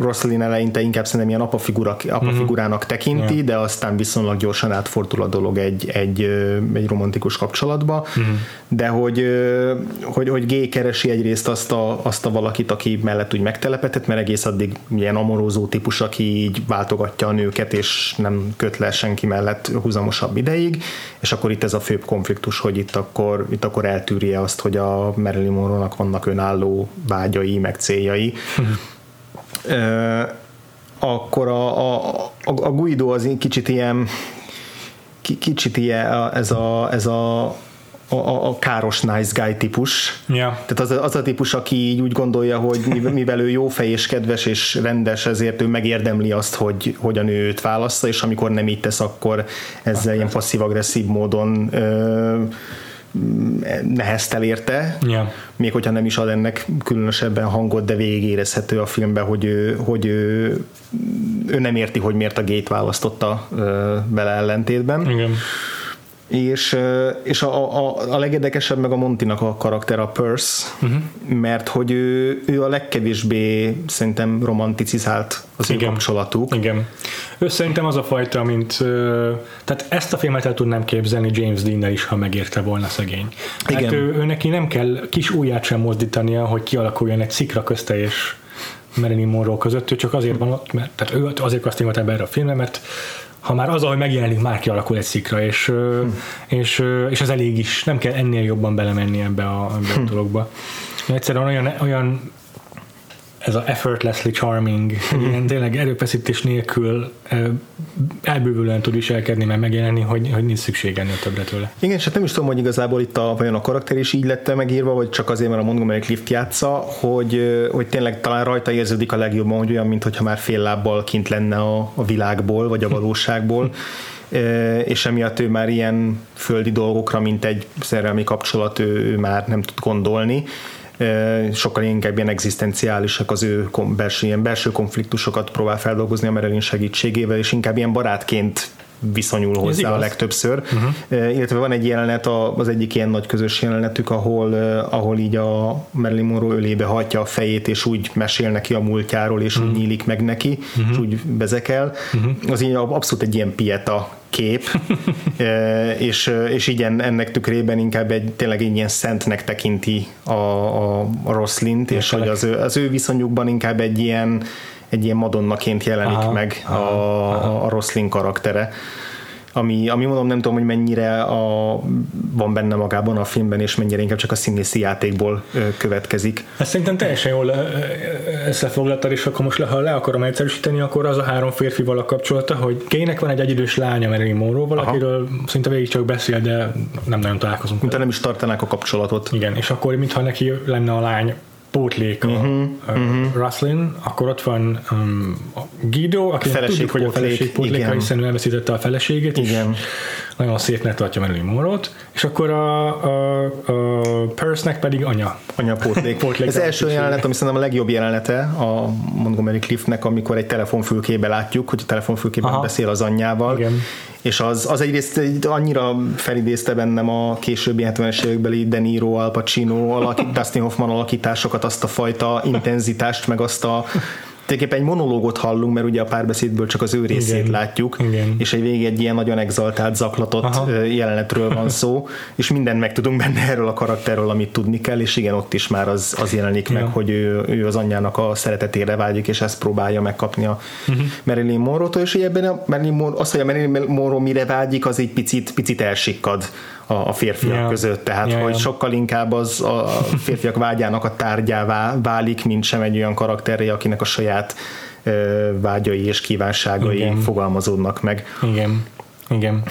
Rosalind eleinte inkább szerintem ilyen apa-figura, apa-figurának tekinti, yeah. de aztán viszonylag gyorsan átfordul a dolog egy, egy, egy romantikus kapcsolatba, uh-huh. de hogy, hogy, hogy gay keresi egyrészt azt a, azt a valakit, aki mellett úgy megtelepetett, mert egész addig ilyen amorózó típus, aki így váltogatja a nőket, és nem köt le senki mellett húzamosabb ideig, és akkor itt ez a főbb konfliktus, hogy itt akkor, itt akkor eltűrje azt, hogy a Marilyn Monroe-nak vannak önálló vágyai, meg céljai, uh-huh akkor a, a, a, a Guido az kicsit ilyen kicsit ilyen ez a, ez a a, a káros nice guy típus. Yeah. Tehát az, az a típus, aki így úgy gondolja, hogy mivel ő jó fej és kedves és rendes, ezért ő megérdemli azt, hogy, hogy a nő őt válassza, és amikor nem így tesz, akkor ezzel ilyen passzív-agresszív módon ö, neheztel érte, yeah. még hogyha nem is ad ennek különösebben hangot, de végig érezhető a filmben, hogy ő, hogy ő, ő nem érti, hogy miért a gét választotta vele ellentétben. Igen és, és a, a, a legérdekesebb meg a Montinak a karakter a Purse, uh-huh. mert hogy ő, ő a legkevésbé szerintem romanticizált az Igen. ő kapcsolatuk. Igen. Ő szerintem az a fajta, mint tehát ezt a filmet el tudnám képzelni James dean is, ha megérte volna szegény. Igen. Hát ő, ő neki nem kell kis ujját sem mozdítania, hogy kialakuljon egy szikra közte és Marilyn Monroe között, ő csak azért van ott, mert, tehát ő azért kasztingolt ebbe erre a filmre, mert ha már az, hogy megjelenik, már kialakul egy szikra, és, hmm. és, és ez elég is, nem kell ennél jobban belemenni ebbe a, ebbe a hm. dologba. Egyszerűen olyan, olyan ez a effortlessly charming, ilyen tényleg erőfeszítés nélkül elbővülően tud viselkedni, mert megjelenni, hogy, hogy nincs szükség ennél többre tőle. Igen, és hát nem is tudom, hogy igazából itt a, vajon a karakter is így lett megírva, vagy csak azért, mert a Montgomery Clift játsza, hogy, hogy tényleg talán rajta érződik a legjobban, hogy olyan, mintha már fél lábbal kint lenne a, a világból, vagy a valóságból és emiatt ő már ilyen földi dolgokra, mint egy szerelmi kapcsolat, ő, ő már nem tud gondolni, sokkal inkább ilyen egzisztenciálisak az ő belső, ilyen belső konfliktusokat próbál feldolgozni a Merelin segítségével, és inkább ilyen barátként viszonyul hozzá a legtöbbször. Uh-huh. Illetve van egy jelenet, az egyik ilyen nagy közös jelenetük, ahol, ahol így a Marilyn Monroe ölébe hajtja a fejét, és úgy mesél neki a múltjáról, és uh-huh. úgy mhm. nyílik meg neki, uh-huh. és úgy bezekel. Uh-huh. Az így abszolút egy ilyen pieta kép, és, és így ennek tükrében inkább egy, tényleg egy ilyen szentnek tekinti a, a, a Roslint, és hogy az ő, az ő viszonyukban inkább egy ilyen egy ilyen madonnaként jelenik aha, meg aha, a, aha. a Roslin karaktere ami, ami mondom, nem tudom, hogy mennyire a, van benne magában a filmben, és mennyire inkább csak a színészi játékból következik. Ezt szerintem teljesen jól összefoglaltad, és akkor most le, ha le akarom egyszerűsíteni, akkor az a három férfival a kapcsolata, hogy Kének van egy egyidős lánya Marilyn Monroe-val, akiről szinte végig csak beszél, de nem nagyon találkozunk. Mint nem is tartanák a kapcsolatot. Igen, és akkor mintha neki lenne a lány pótlék uh-huh, a uh-huh. Ruslin, akkor ott van um, Guido, aki tudjuk, hogy a pótlék, feleség pótléka, igen. hiszen elveszítette a feleségét, Igen. és nagyon szépnek tartja Marilyn Monroe-t, és akkor a, a, a Perce-nek pedig anya. Anyapótlék. Pótlék Ez első jelenet, ami szerintem a legjobb jelenete a Montgomery Cliffnek, amikor egy telefonfülkébe látjuk, hogy a telefonfülkében Aha. beszél az anyjával. Igen. És az, az egyrészt egy- annyira felidézte bennem a későbbi 70-es évekbeli De Niro, Al Pacino, alakít, Dustin Hoffman alakításokat, azt a fajta intenzitást, meg azt a tulajdonképpen egy monológot hallunk, mert ugye a párbeszédből csak az ő részét Igen. látjuk, Igen. és egy végig egy ilyen nagyon exaltált, zaklatott Aha. jelenetről van szó, és mindent megtudunk benne erről a karakterről, amit tudni kell, és igen, ott is már az, az jelenik meg, Ja. hogy ő, ő az anyjának a szeretetére vágyik, és ezt próbálja megkapni a uh-huh. Marilyn Monroe-tól, és ebben a Marilyn Monroe, az, hogy a Marilyn Monroe mire vágyik, az egy picit, picit elsikkad a, a férfiak Ja. között, tehát Ja, hogy ja. sokkal inkább az a férfiak vágyának a tárgyává válik, mint sem egy olyan karakteré, akinek a saját vágyai és kívánságai Igen. fogalmazódnak meg. Igen. Igen.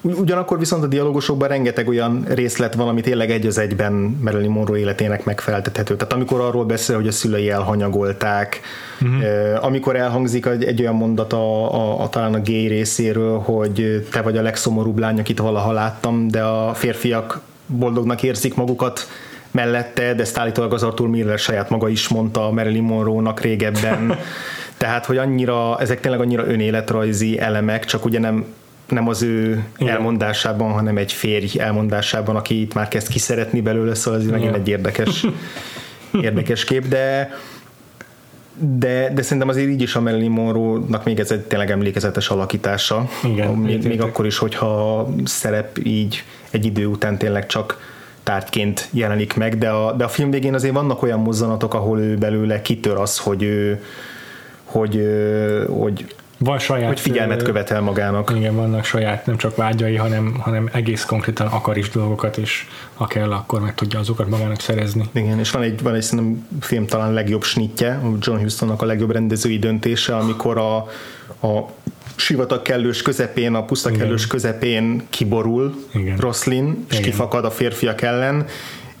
Ugy- Ugyanakkor viszont a dialógusokban rengeteg olyan részlet van, ami tényleg egy az egyben Marilyn Monroe életének megfeleltethető. Tehát amikor arról beszél, hogy a szülei elhanyagolták, uh-huh. amikor elhangzik egy, egy olyan mondat a, a, a, talán a gay részéről, hogy te vagy a legszomorúbb lány, akit valaha láttam, de a férfiak boldognak érzik magukat mellette, de ezt állítólag az Arthur Miller saját maga is mondta Marilyn Monroe-nak régebben. Tehát, hogy annyira, ezek tényleg annyira önéletrajzi elemek, csak ugye nem nem az ő Igen. elmondásában, hanem egy férj elmondásában, aki itt már kezd kiszeretni belőle, szóval ez megint Igen. egy érdekes, érdekes kép, de de, de szerintem azért így is a Marilyn Monroe-nak még ez egy tényleg emlékezetes alakítása. Igen, még, még akkor is, hogyha szerep így egy idő után tényleg csak tárgyként jelenik meg, de a, de a film végén azért vannak olyan mozzanatok, ahol ő belőle kitör az, hogy ő hogy, hogy, Van saját... hogy figyelmet követel magának. Igen, vannak saját nem csak vágyai, hanem, hanem egész konkrétan akar is dolgokat, és ha kell, akkor meg tudja azokat magának szerezni. Igen, és van egy, van egy szerintem film talán legjobb snitje, John Hustonnak a legjobb rendezői döntése, amikor a, a sivatag kellős közepén, a puszta kellős közepén kiborul Igen. Roslin, és Igen. kifakad a férfiak ellen,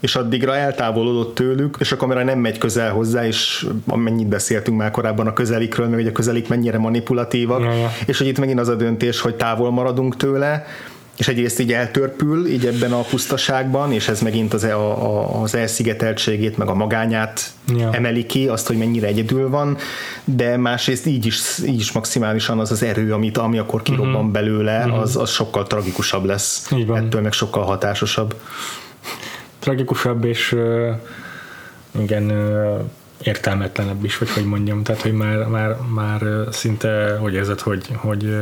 és addigra eltávolodott tőlük, és a kamera nem megy közel hozzá, és amennyit beszéltünk már korábban a közelikről, meg hogy a közelik mennyire manipulatívak, Ja, ja. és hogy itt megint az a döntés, hogy távol maradunk tőle, és egyrészt így eltörpül így ebben a pusztaságban, és ez megint az, a, a, az elszigeteltségét, meg a magányát Ja. emeli ki, azt, hogy mennyire egyedül van, de másrészt így is, így is maximálisan az az erő, amit, ami akkor kirobban uh-huh. belőle, uh-huh. az, az sokkal tragikusabb lesz. Ettől meg sokkal hatásosabb. Tragikusabb és igen, értelmetlenebb is, vagy hogy mondjam. Tehát, hogy már, már, már szinte, hogy érzed, hogy, hogy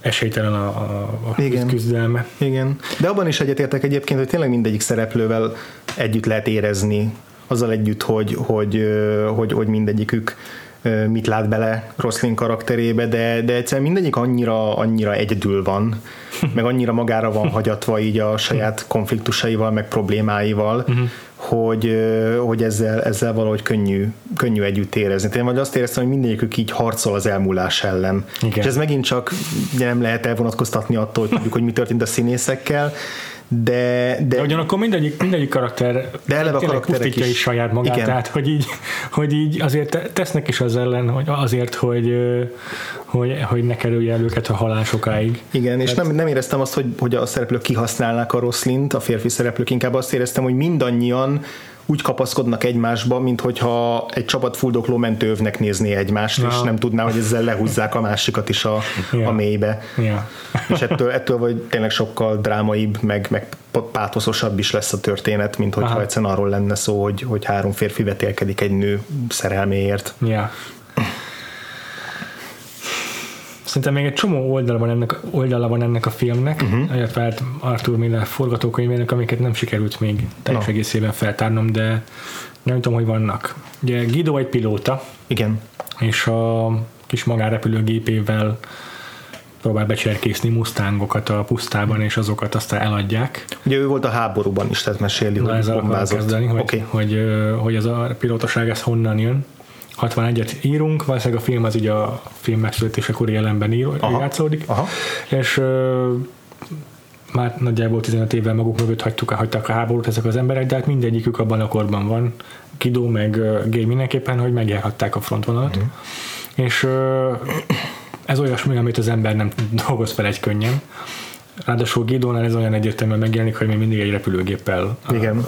esélytelen a, a, a Igen. küzdelme. Igen. De abban is egyetértek egyébként, hogy tényleg mindegyik szereplővel együtt lehet érezni, azzal együtt, hogy, hogy, hogy, hogy mindegyikük mit lát bele Roslin karakterébe, de, de egyszerűen mindegyik annyira, annyira egyedül van, meg annyira magára van hagyatva így a saját konfliktusaival, meg problémáival, hogy, ö, hogy ezzel, ezzel valahogy könnyű, könnyű együtt érezni. Én vagy azt éreztem, hogy mindegyikük így harcol az elmúlás ellen. Igen. És ez megint csak nem lehet elvonatkoztatni attól, hogy tudjuk, hogy mi történt a színészekkel, de, de, De ugyanakkor mindegyik, mindegyik karakter De eleve a karakterek is. is saját magát, Igen. tehát hogy így, hogy így azért tesznek is az ellen, hogy azért, hogy, hogy, hogy ne kerülje el őket a halál sokáig. Igen, és nem, nem éreztem azt, hogy, hogy a szereplők kihasználnák a Roslint, a férfi szereplők, inkább azt éreztem, hogy mindannyian úgy kapaszkodnak egymásba, mint hogyha egy csapat fuldokló mentővnek nézné egymást, és Ja. nem tudná, hogy ezzel lehúzzák a másikat is a, Ja. a mélybe. Ja. És ettől, ettől vagy tényleg sokkal drámaibb, meg, meg pátoszosabb is lesz a történet, mint hogyha Aha. egyszerűen arról lenne szó, hogy, hogy három férfi vetélkedik egy nő szerelméért. Ja. Szerintem még egy csomó oldala van ennek, oldala van ennek a filmnek, uh-huh. illetve hát Arthur Miller forgatókönyvének, amiket nem sikerült még teljes Na. egészében feltárnom, de nem tudom, hogy vannak. Ugye Guido egy pilóta, Igen. és a kis magánrepülőgépével próbál becserkészni mustangokat a pusztában, és azokat aztán eladják. Ugye ő volt a háborúban is, tehát meséli, Na hogy ezzel bombázott. kezdeni, hogy, okay. hogy, ö, hogy ez a pilótaság ez honnan jön. 61-et írunk, valószínűleg a film az így a film megszületésekor jelenben ír, Aha. játszódik, Aha. és ö, már nagyjából 15 évvel maguk mögött hagytuk, hagytak a háborút ezek az emberek, de hát mindegyikük abban a korban van, Kidó meg Gay mindenképpen, hogy megjárhatták a frontvonalat. Mm. És ez olyasmi, amit az ember nem dolgoz fel egy könnyen. Ráadásul Gidónál ez olyan egyértelműen megjelenik, hogy még mindig egy repülőgéppel Igen.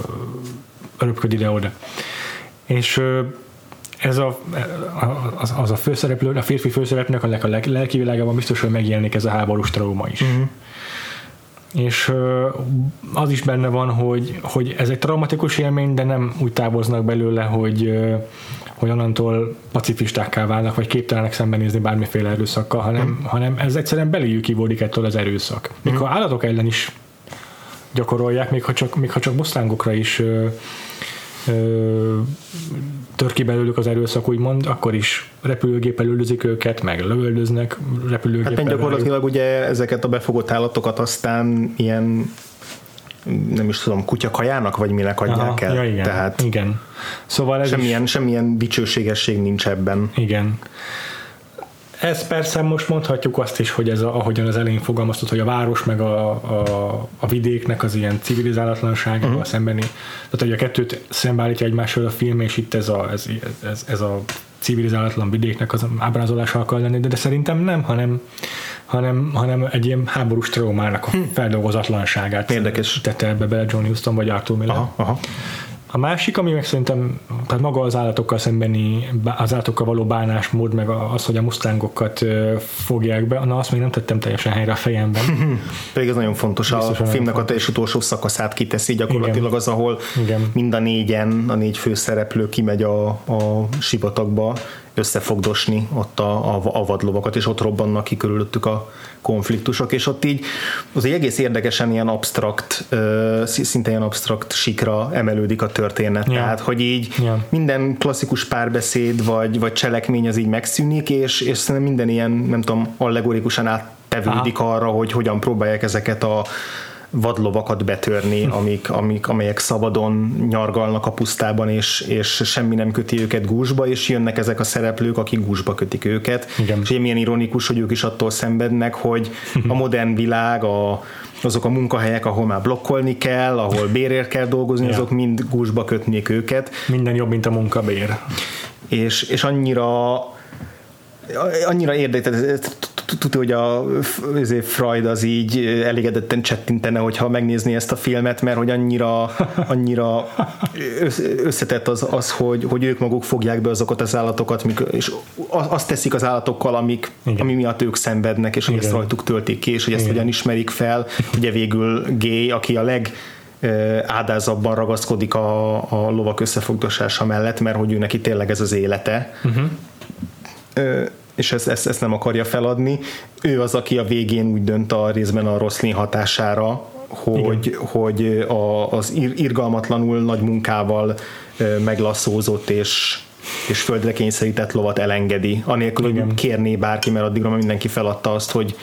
röpköd ide-oda. És ez a, az, az a főszereplő, a férfi főszereplőnek a lelki világában biztos, hogy megjelenik ez a háborús trauma is. Uh-huh. És az is benne van, hogy, hogy ez egy traumatikus élmény, de nem úgy távoznak belőle, hogy, hogy onnantól pacifistákká válnak, vagy képtelenek szembenézni bármiféle erőszakkal, hanem, uh-huh. hanem ez egyszerűen beléjük ivódik ettől az erőszak. Még ha állatok ellen is gyakorolják, még ha csak, még ha csak boszlángokra is tör ki belőlük az erőszak, úgymond, akkor is repülőgéppel üldözik őket, meg lövöldöznek repülőgéppel. Hát gyakorlatilag ugye ezeket a befogott állatokat aztán ilyen nem is tudom, kutyakajának, vagy minek adják Aha, el. Ja, igen, Tehát igen. Szóval ez semmilyen, is... semmilyen dicsőségesség nincs ebben. Igen. Ez persze most mondhatjuk azt is, hogy ez a, ahogyan az elején fogalmaztad, hogy a város meg a, a, a vidéknek az ilyen civilizálatlanságával uh-huh. szembeni, tehát hogy a kettőt szembeállítja egymással a film, és itt ez a, ez, ez, ez a civilizálatlan vidéknek az ábrázolása akar lenni, de, de szerintem nem, hanem, hanem, hanem egy ilyen háborús traumának a hm. feldolgozatlanságát Érdekes. tette ebbe bele John Huston vagy Arthur Miller. Aha, aha. A másik, ami meg szerintem, tehát maga az állatokkal szembeni, az állatokkal való bánásmód, meg az, hogy a mustangokat fogják be, na azt még nem tettem teljesen helyre a fejemben. Pedig ez nagyon fontos, Biztos a filmnek a teljes utolsó szakaszát kiteszi, gyakorlatilag Igen. az, ahol Igen. mind a négyen, a négy főszereplő kimegy a, a sivatagba, összefogdosni ott a, a, a vadlovakat, és ott robbannak ki körülöttük a konfliktusok, és ott így az egy egész érdekesen ilyen abstrakt, szinte ilyen abstrakt sikra emelődik a történet. Yeah. Tehát, hogy így yeah. minden klasszikus párbeszéd vagy, vagy cselekmény az így megszűnik, és, és szerintem minden ilyen, nem tudom, allegorikusan áttevődik Aha. arra, hogy hogyan próbálják ezeket a vadlovakat betörni, amik, amik, amelyek szabadon nyargalnak a pusztában, és, és semmi nem köti őket gúzsba, és jönnek ezek a szereplők, akik gúzsba kötik őket. Igen. És milyen ironikus, hogy ők is attól szenvednek, hogy a modern világ, a, azok a munkahelyek, ahol már blokkolni kell, ahol bérért kell dolgozni, ja. azok mind gúzsba kötnék őket. Minden jobb, mint a munkabér. És, és annyira annyira érdekel, tudja, hogy a Freud az így elégedetten csettintene, hogyha megnézni ezt a filmet, mert hogy annyira, annyira összetett az, az hogy, hogy ők maguk fogják be azokat az állatokat, és azt teszik az állatokkal, amik, ami miatt ők szenvednek, és hogy ezt rajtuk töltik ki, és hogy ezt Igen. hogyan ismerik fel. Ugye végül gay, aki a leg ádázabban ragaszkodik a, a lovak összefogdosása mellett, mert hogy ő neki tényleg ez az élete. Uh-huh és ezt, ezt, ezt nem akarja feladni. Ő az, aki a végén úgy dönt a részben a Roslin hatására, hogy, hogy a, az irgalmatlanul nagy munkával meglasszózott és és földre kényszerített lovat elengedi, anélkül, Igen. hogy kérné bárki, mert addigra mindenki feladta azt, hogy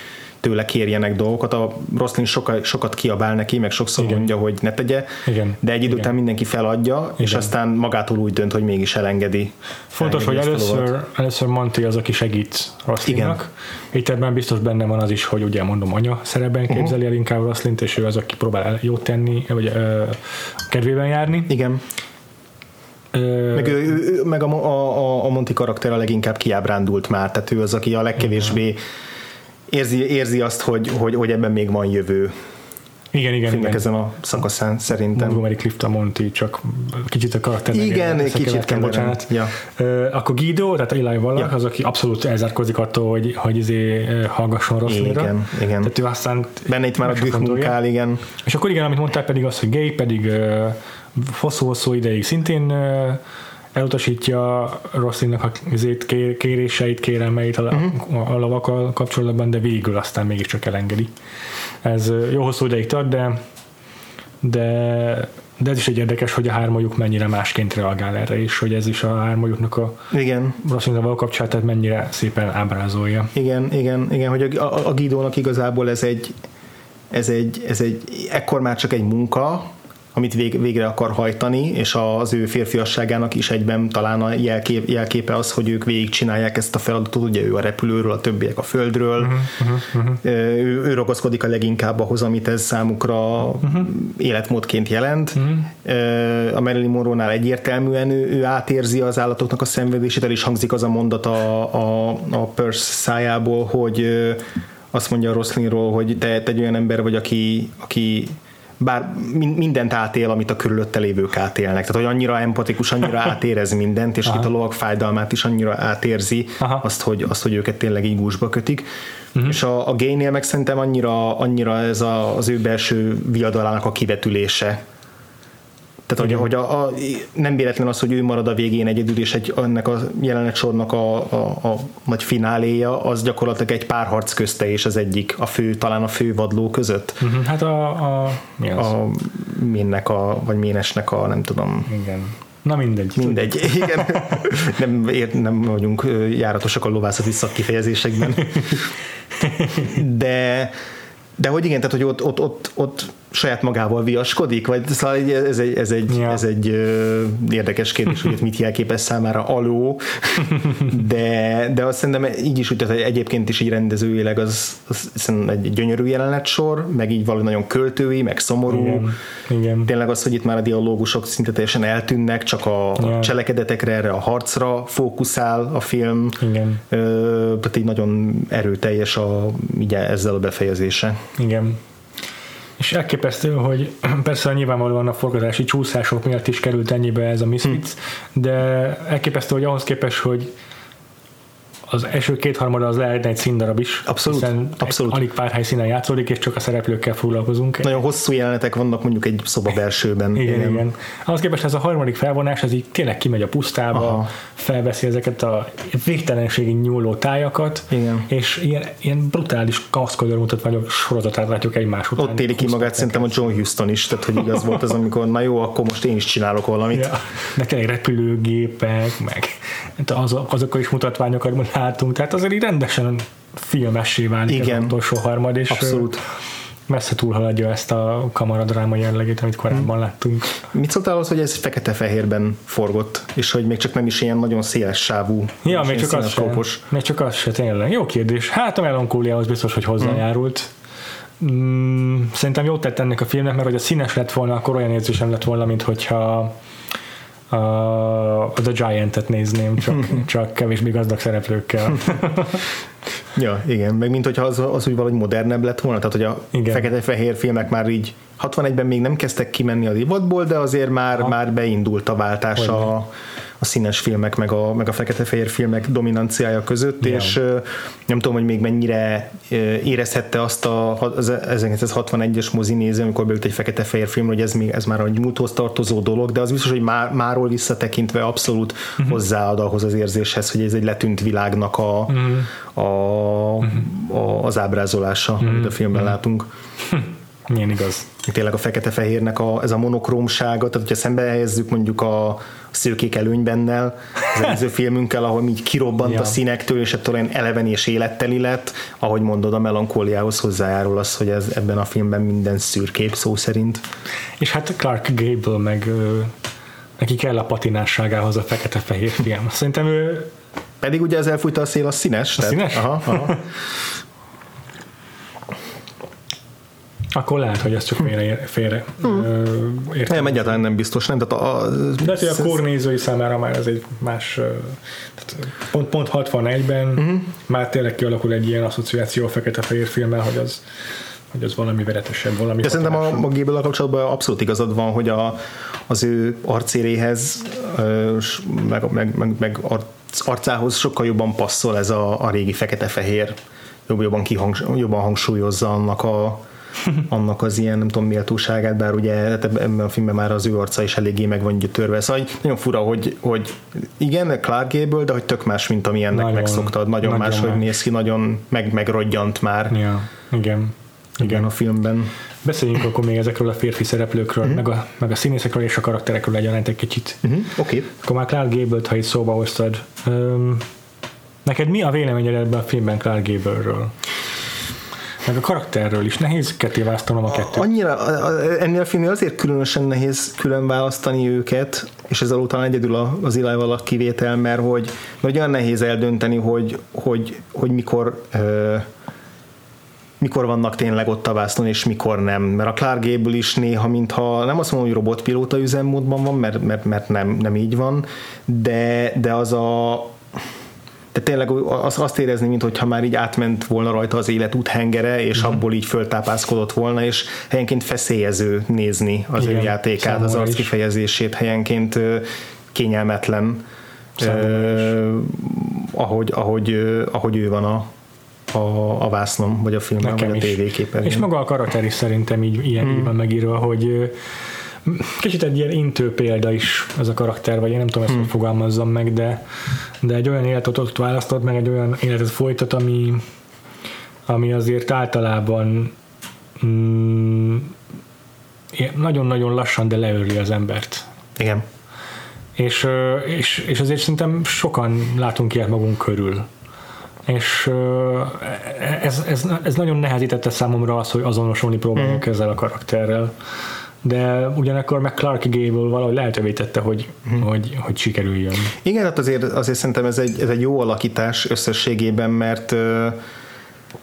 tőle kérjenek dolgokat. A Roslin sokat, sokat kiabál neki, meg sokszor Igen. mondja, hogy ne tegye, Igen. de egy idő után mindenki feladja, Igen. és aztán magától úgy dönt, hogy mégis elengedi. Fontos, hogy először, először Monty az, aki segít Roslinnak. Itt ebben biztos benne van az is, hogy ugye mondom, anya szerepben uh-huh. képzeli el inkább Roslint, és ő az, aki próbál jót tenni, vagy ö, kedvében járni. Igen. Meg, ő, meg a, a, a Monty karakter a leginkább kiábrándult már, tehát ő az, aki a legkevésbé Igen érzi, érzi azt, hogy, hogy, hogy ebben még van jövő. Igen, igen, igen. ezen a szakaszán szerintem. Montgomery Clifton Monty, csak kicsit a karakter. Igen, kicsit keverem. bocsánat. Ja. Uh, akkor Guido, tehát Eli Wallach, ja. az, aki abszolút elzárkozik attól, hogy, hogy izé hallgasson rossz Igen, igen. Tehát ő aztán Benne itt már a güh munkál, igen. És akkor igen, amit mondtál pedig az, hogy gay, pedig uh, hosszú-hosszú ideig szintén uh, elutasítja Rosszinnak a kéréseit, kérelmeit a, uh-huh. a lavakkal kapcsolatban, de végül aztán mégiscsak elengedi. Ez jó hosszú ideig tart, de, de, de ez is egy érdekes, hogy a hármajuk mennyire másként reagál erre, és hogy ez is a hármajuknak a igen. való kapcsolatát mennyire szépen ábrázolja. Igen, igen, igen, hogy a, a, a Gidónak igazából ez egy, ez egy, ez egy, ekkor már csak egy munka, amit vég, végre akar hajtani, és az ő férfiasságának is egyben talán a jelkép, jelképe az, hogy ők végigcsinálják ezt a feladatot, ugye ő a repülőről, a többiek a földről, uh-huh, uh-huh. Ő, ő ragaszkodik a leginkább ahhoz, amit ez számukra uh-huh. életmódként jelent. Uh-huh. A Marilyn Monroe-nál egyértelműen ő, ő átérzi az állatoknak a szenvedését, el is hangzik az a mondat a, a, a Persz szájából, hogy azt mondja a Roslingról, hogy te egy olyan ember vagy, aki, aki bár mindent átél, amit a körülötte lévők átélnek. Tehát, hogy annyira empatikus, annyira átérez mindent, és itt a lovak fájdalmát is annyira átérzi azt hogy, azt, hogy őket tényleg így gúzsba kötik. Uh-huh. És a, a Gaynél meg szerintem annyira, annyira ez a, az ő belső viadalának a kivetülése, tehát, hogy, hogy a, a, nem véletlen az, hogy ő marad a végén egyedül, és egy, ennek a jelenet sornak a, a, a nagy fináléja, az gyakorlatilag egy párharc közte és az egyik, a fő, talán a fő vadló között. Uh-huh. Hát a, a mi az? A minnek a, vagy ménesnek a, nem tudom. Igen. Na mindegy. Mindegy, igen. nem, ér, nem vagyunk járatosak a lovászati szakkifejezésekben. De, de hogy igen, tehát hogy ott, ott, ott, ott saját magával viaskodik, vagy szóval ez egy, ez egy, ja. ez egy ö, érdekes kérdés, hogy mit jelképez számára aló, de, de azt szerintem így is tehát egyébként is így rendezőileg az, az egy gyönyörű jelenet sor, meg így valami nagyon költői, meg szomorú. Igen. Igen. Tényleg az, hogy itt már a dialógusok szinte teljesen eltűnnek, csak a ja. cselekedetekre, erre a harcra fókuszál a film. Igen. Ö, tehát így nagyon erőteljes a, így ezzel a befejezése. Igen. És elképesztő, hogy persze nyilvánvalóan a forgatási csúszások miatt is került ennyibe ez a Misfits, hm. de elképesztő, hogy ahhoz képest, hogy az első kétharmada az lehetne egy színdarab is. Abszolút. Hiszen abszolút. alig pár helyszínen játszódik, és csak a szereplőkkel foglalkozunk. Nagyon hosszú jelenetek vannak mondjuk egy szoba belsőben. igen, igen. igen. Ahhoz képest ez a harmadik felvonás, ez így tényleg kimegy a pusztába, Aha. felveszi ezeket a végtelenségig nyúló tájakat, igen. és ilyen, ilyen brutális kaszkodor mutatványok sorozatát látjuk egymás után. Ott éli ki magát szerintem a John Houston is, tehát hogy igaz volt az, amikor na jó, akkor most én is csinálok valamit. Ja. De tényleg repülőgépek, meg az, azokkal is mutatványokat látunk, tehát azért így rendesen filmessé válik Igen. az utolsó harmad, és Abszolút messze túlhaladja ezt a kamaradráma jellegét, amit korábban hmm. láttunk. Mit szóltál az, hogy ez fekete-fehérben forgott, és hogy még csak nem is ilyen nagyon széles sávú, ja, még csak, az sem, még csak az se, tényleg. Jó kérdés. Hát a melankóliához biztos, hogy hozzájárult. Hmm. Szerintem jót tett ennek a filmnek, mert hogy a színes lett volna, akkor olyan érzésem lett volna, mint hogyha a, The Giant-et nézném, csak, csak kevésbé gazdag szereplőkkel. ja, igen, meg mint hogyha az, az úgy valahogy modernebb lett volna, tehát hogy a igen. fekete-fehér filmek már így 61-ben még nem kezdtek kimenni a divatból, de azért már, ha. már beindult a váltás a, a színes filmek, meg a, meg a fekete-fehér filmek dominanciája között, Igen. és nem tudom, hogy még mennyire érezhette azt a, az 1961-es mozi néző, amikor beült egy fekete-fehér film, hogy ez, még, ez már egy múlthoz tartozó dolog, de az biztos, hogy már, máról visszatekintve abszolút uh-huh. hozzáad ahhoz az érzéshez, hogy ez egy letűnt világnak a, uh-huh. a, a, az ábrázolása, uh-huh. amit a filmben uh-huh. látunk. Milyen igaz. Tényleg a fekete-fehérnek a, ez a monokrómsága, tehát hogyha szembe helyezzük mondjuk a, szőkék előnybennel, az előző filmünkkel, ahol így kirobbant ja. a színektől, és ettől olyan eleven és életteli lett, ahogy mondod, a melankóliához hozzájárul az, hogy ez ebben a filmben minden szürkép szó szerint. És hát Clark Gable meg neki kell a patinásságához a fekete-fehér film. Szerintem ő pedig ugye ez elfújta a szél, a színes. A tehát, színes? Aha, aha. Akkor lehet, hogy ez csak félre, félre hmm. értem. Nem, egyáltalán nem biztos, nem. Tehát a, De hogy a kornézői számára már ez egy más, tehát pont, pont 61-ben uh-huh. Mhm. már tényleg kialakul egy ilyen asszociáció a fekete-fehér filmmel, hogy az hogy az valami veretesebb, valami De szerintem a, a gable kapcsolatban abszolút igazad van, hogy a, az ő arcéréhez, meg, meg, meg, meg arcához sokkal jobban passzol ez a, a régi fekete-fehér, jobban, kihangs, jobban hangsúlyozza annak a, annak az ilyen, nem tudom, méltóságát, bár ugye hát ebben a filmben már az ő arca is eléggé meg van gyötörve. Szóval nagyon fura, hogy, hogy igen, Clark Gable, de hogy tök más, mint ami ennek nagyon, megszoktad. Nagyon, nagyon más, hogy néz ki, nagyon meg, megrodjant már. Ja, igen. Igen, a filmben. Beszéljünk akkor még ezekről a férfi szereplőkről, uh-huh. meg, a, meg a színészekről és a karakterekről egyaránt egy kicsit. Uh-huh. Oké. Okay. Akkor már Clark Gable-t, ha itt szóba hoztad. Um, neked mi a véleményed ebben a filmben Clark Gable-ről? Meg a karakterről is. Nehéz ketté választanom a kettőt. Annyira, ennél a filmnél azért különösen nehéz külön választani őket, és ezzel után egyedül az Eli Wallach kivétel, mert hogy, olyan nehéz eldönteni, hogy, hogy, hogy mikor mikor vannak tényleg ott a vásznon, és mikor nem. Mert a Clark Gable is néha, mintha nem azt mondom, hogy robotpilóta üzemmódban van, mert, mert, mert nem, nem így van, de, de az a de tényleg azt, azt érezni, mintha már így átment volna rajta az élet úthengere, és mm. abból így föltápászkodott volna, és helyenként feszélyező nézni az Igen, ő játékát, az arc kifejezését, helyenként kényelmetlen, eh, ahogy, ahogy, ahogy ő van a, a, a vásznom, vagy a filmben, Nekem vagy a tévéképen. És maga a karakter is szerintem így, ilyen hmm. így van megírva, hogy kicsit egy ilyen intő példa is ez a karakter, vagy én nem tudom ezt, hmm. hogy fogalmazzam meg, de, de egy olyan életet ott választott, meg egy olyan életet folytat, ami, ami azért általában mm, nagyon-nagyon lassan, de leörli az embert. Igen. És, és, és azért szerintem sokan látunk ilyet magunk körül és ez, ez, ez nagyon nehezítette számomra az, hogy azonosulni próbáljak mm. ezzel a karakterrel de ugyanakkor meg Clark Gable valahogy lehetővé tette, hogy, mm. hogy, hogy sikerüljön. Igen, hát azért, azért szerintem ez egy, ez egy jó alakítás összességében, mert,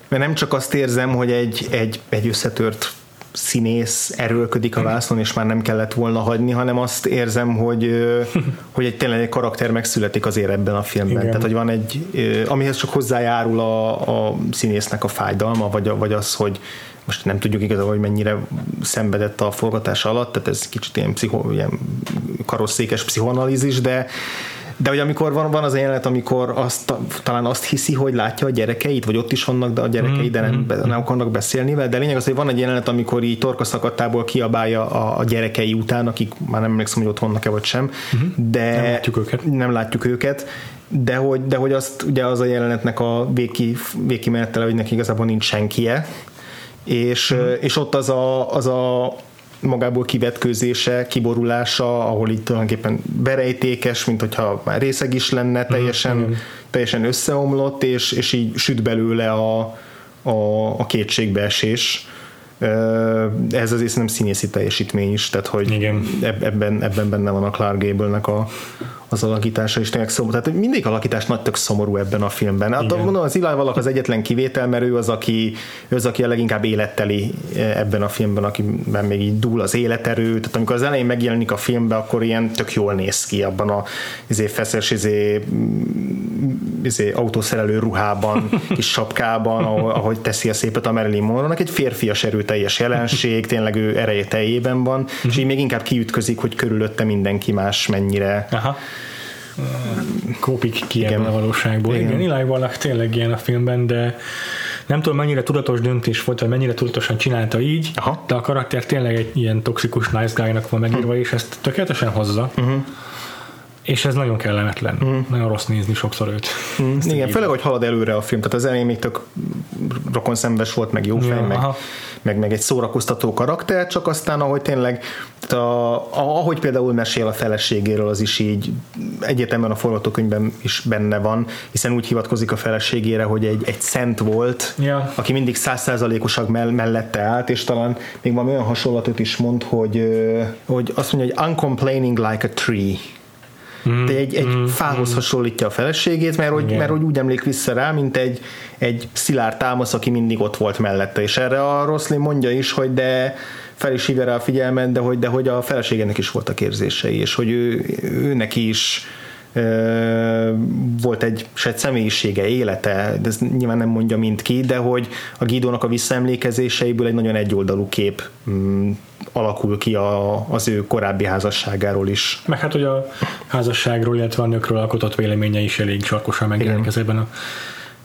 mert nem csak azt érzem, hogy egy, egy, egy összetört színész erőlködik a vászon, és már nem kellett volna hagyni, hanem azt érzem, hogy, hogy egy tényleg egy karakter megszületik azért ebben a filmben. Igen. Tehát, hogy van egy, amihez csak hozzájárul a, a színésznek a fájdalma, vagy, vagy az, hogy most nem tudjuk igazából, hogy mennyire szenvedett a forgatás alatt, tehát ez kicsit ilyen, pszicho, ilyen karosszékes pszichoanalízis, de, de hogy amikor van, van az jelenet, amikor azt, talán azt hiszi, hogy látja a gyerekeit, vagy ott is vannak de a gyerekei, de nem, mm-hmm. nem akarnak beszélni vele, de lényeg az, hogy van egy jelenet, amikor így torkaszakadtából kiabálja a, a gyerekei után, akik már nem emlékszem, hogy ott vannak-e vagy sem, mm-hmm. de nem látjuk őket. Nem látjuk őket de hogy, de hogy azt ugye az a jelenetnek a véki, véki menetele, hogy neki igazából nincs senkie, és, mm. és ott az a, az a magából kivetkőzése, kiborulása, ahol itt tulajdonképpen berejtékes, mint hogyha már részeg is lenne, mhm, teljesen, mm, teljesen összeomlott, és, és így süt belőle a, a, a kétségbeesés ez azért nem színészi teljesítmény is, tehát hogy Igen. Ebben, ebben benne van a Clark Gable-nek a, az alakítása is tényleg szomorú. Tehát mindig alakítás nagy tök szomorú ebben a filmben. Hát mondom, az Eli Valak az egyetlen kivétel, mert ő az, aki, ő az, aki a leginkább életteli ebben a filmben, akiben még így dúl az életerő. Tehát amikor az elején megjelenik a filmben, akkor ilyen tök jól néz ki abban a izé, feszes izé, izé, autószerelő ruhában, kis sapkában, ahogy teszi a szépet a Marilyn monroe egy férfias erőteljes jelenség, tényleg ő ereje teljében van, és így még inkább kiütközik, hogy körülötte mindenki más mennyire Aha kópik ki Igen. a valóságból. Igen, Igen Eli tényleg ilyen a filmben, de nem tudom mennyire tudatos döntés volt, vagy mennyire tudatosan csinálta így, Aha. de a karakter tényleg egy ilyen toxikus nice guy-nak van megírva, hm. és ezt tökéletesen hozza. Uh-huh és ez nagyon kellemetlen. Mm. Nagyon rossz nézni sokszor őt. Mm. Igen, főleg, hogy halad előre a film. Tehát az elején még tök rokon szembes volt, meg jó fej, ja, meg, meg, meg, egy szórakoztató karakter, csak aztán, ahogy tényleg, tehát a, ahogy például mesél a feleségéről, az is így egyetemben a forgatókönyvben is benne van, hiszen úgy hivatkozik a feleségére, hogy egy, egy szent volt, ja. aki mindig százszázalékosak mellette állt, és talán még valami olyan hasonlatot is mond, hogy, hogy azt mondja, hogy uncomplaining like a tree Mm, de egy, egy mm, fához mm. hasonlítja a feleségét, mert hogy, mert hogy úgy emlék vissza rá, mint egy, egy szilárd támasz, aki mindig ott volt mellette. És erre a Roslin mondja is, hogy de fel is hívja rá a figyelmet, de hogy, de hogy a feleségének is voltak érzései, és hogy ő, ő neki is volt egy se személyisége, élete, de ez nyilván nem mondja mind ki, de hogy a Gidónak a visszaemlékezéseiből egy nagyon egyoldalú kép mm, alakul ki a, az ő korábbi házasságáról is. Meg hát, hogy a házasságról, illetve a nőkről alkotott véleménye is elég sarkosan megjelenik ezekben a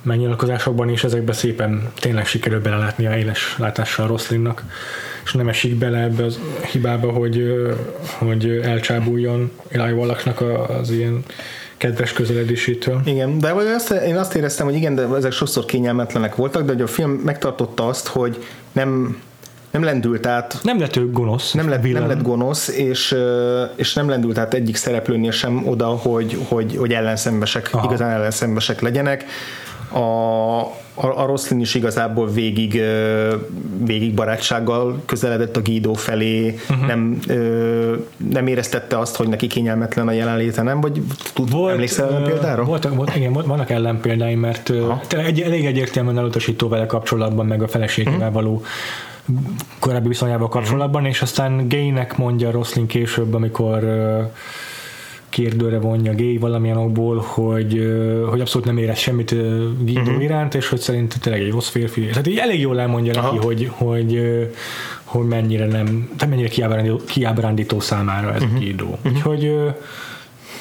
megnyilatkozásokban, és ezekben szépen tényleg sikerül belelátni a éles látással Roszlinnak és nem esik bele ebbe az hibába, hogy, hogy elcsábuljon Eli Wallachnak az ilyen kedves közeledésétől. Igen, de vagy azt, én azt éreztem, hogy igen, de ezek sokszor kényelmetlenek voltak, de hogy a film megtartotta azt, hogy nem nem lendült át. Nem lett ő gonosz. Nem lett, nem lett gonosz, és, és nem lendült át egyik szereplőnél sem oda, hogy, hogy, hogy ellenszembesek, Aha. igazán ellenszembesek legyenek a, a, a Roslin is igazából végig, végig barátsággal közeledett a Guido felé, uh-huh. nem, nem éreztette azt, hogy neki kényelmetlen a jelenléte, nem? Vagy tud, volt, emlékszel uh, példára? Voltak, volt, igen, vannak ellenpéldáim, mert egy, elég egyértelműen elutasító vele kapcsolatban, meg a feleségével uh-huh. való korábbi viszonyával kapcsolatban, uh-huh. és aztán Gaynek mondja Roslin később, amikor kérdőre vonja Gay valamilyen okból, hogy, hogy abszolút nem érez semmit Guido uh-huh. iránt, és hogy szerint tényleg egy rossz férfi. Tehát így elég jól elmondja Aha. neki, hogy, hogy, hogy mennyire nem, tehát mennyire kiábrándító, kiábrándító számára ez uh-huh. Guido. Uh-huh. Úgyhogy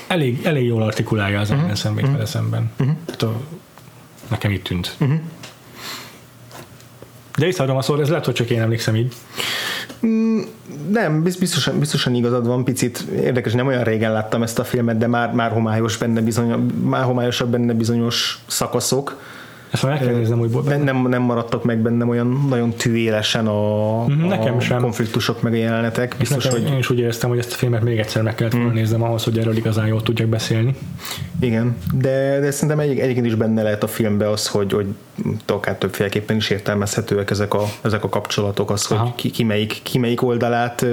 elég, elég jól artikulálja az uh-huh. szemben, uh-huh. szemben. Uh-huh. Tehát a, nekem itt tűnt. Uh-huh. De visszaadom a szót, ez lehet, hogy csak én emlékszem így. Mm, nem, biztosan, biztosan igazad van, picit érdekes, nem olyan régen láttam ezt a filmet, de már, már homályos benne bizony, már homályosabb benne bizonyos szakaszok ezt meg kell néznem újból. Nem, nem maradtak meg bennem olyan nagyon tűélesen a, mhm, nekem a sem. konfliktusok meg a jelenetek. Biztos, nekem, hogy... Én is úgy éreztem, hogy ezt a filmet még egyszer meg kellett volna hmm. néznem ahhoz, hogy erről igazán jól tudjak beszélni. Igen, de, de szerintem egy, egyébként is benne lehet a filmbe az, hogy, hogy akár többféleképpen is értelmezhetőek ezek a, ezek a kapcsolatok, az, Aha. hogy ki, ki, melyik, ki melyik oldalát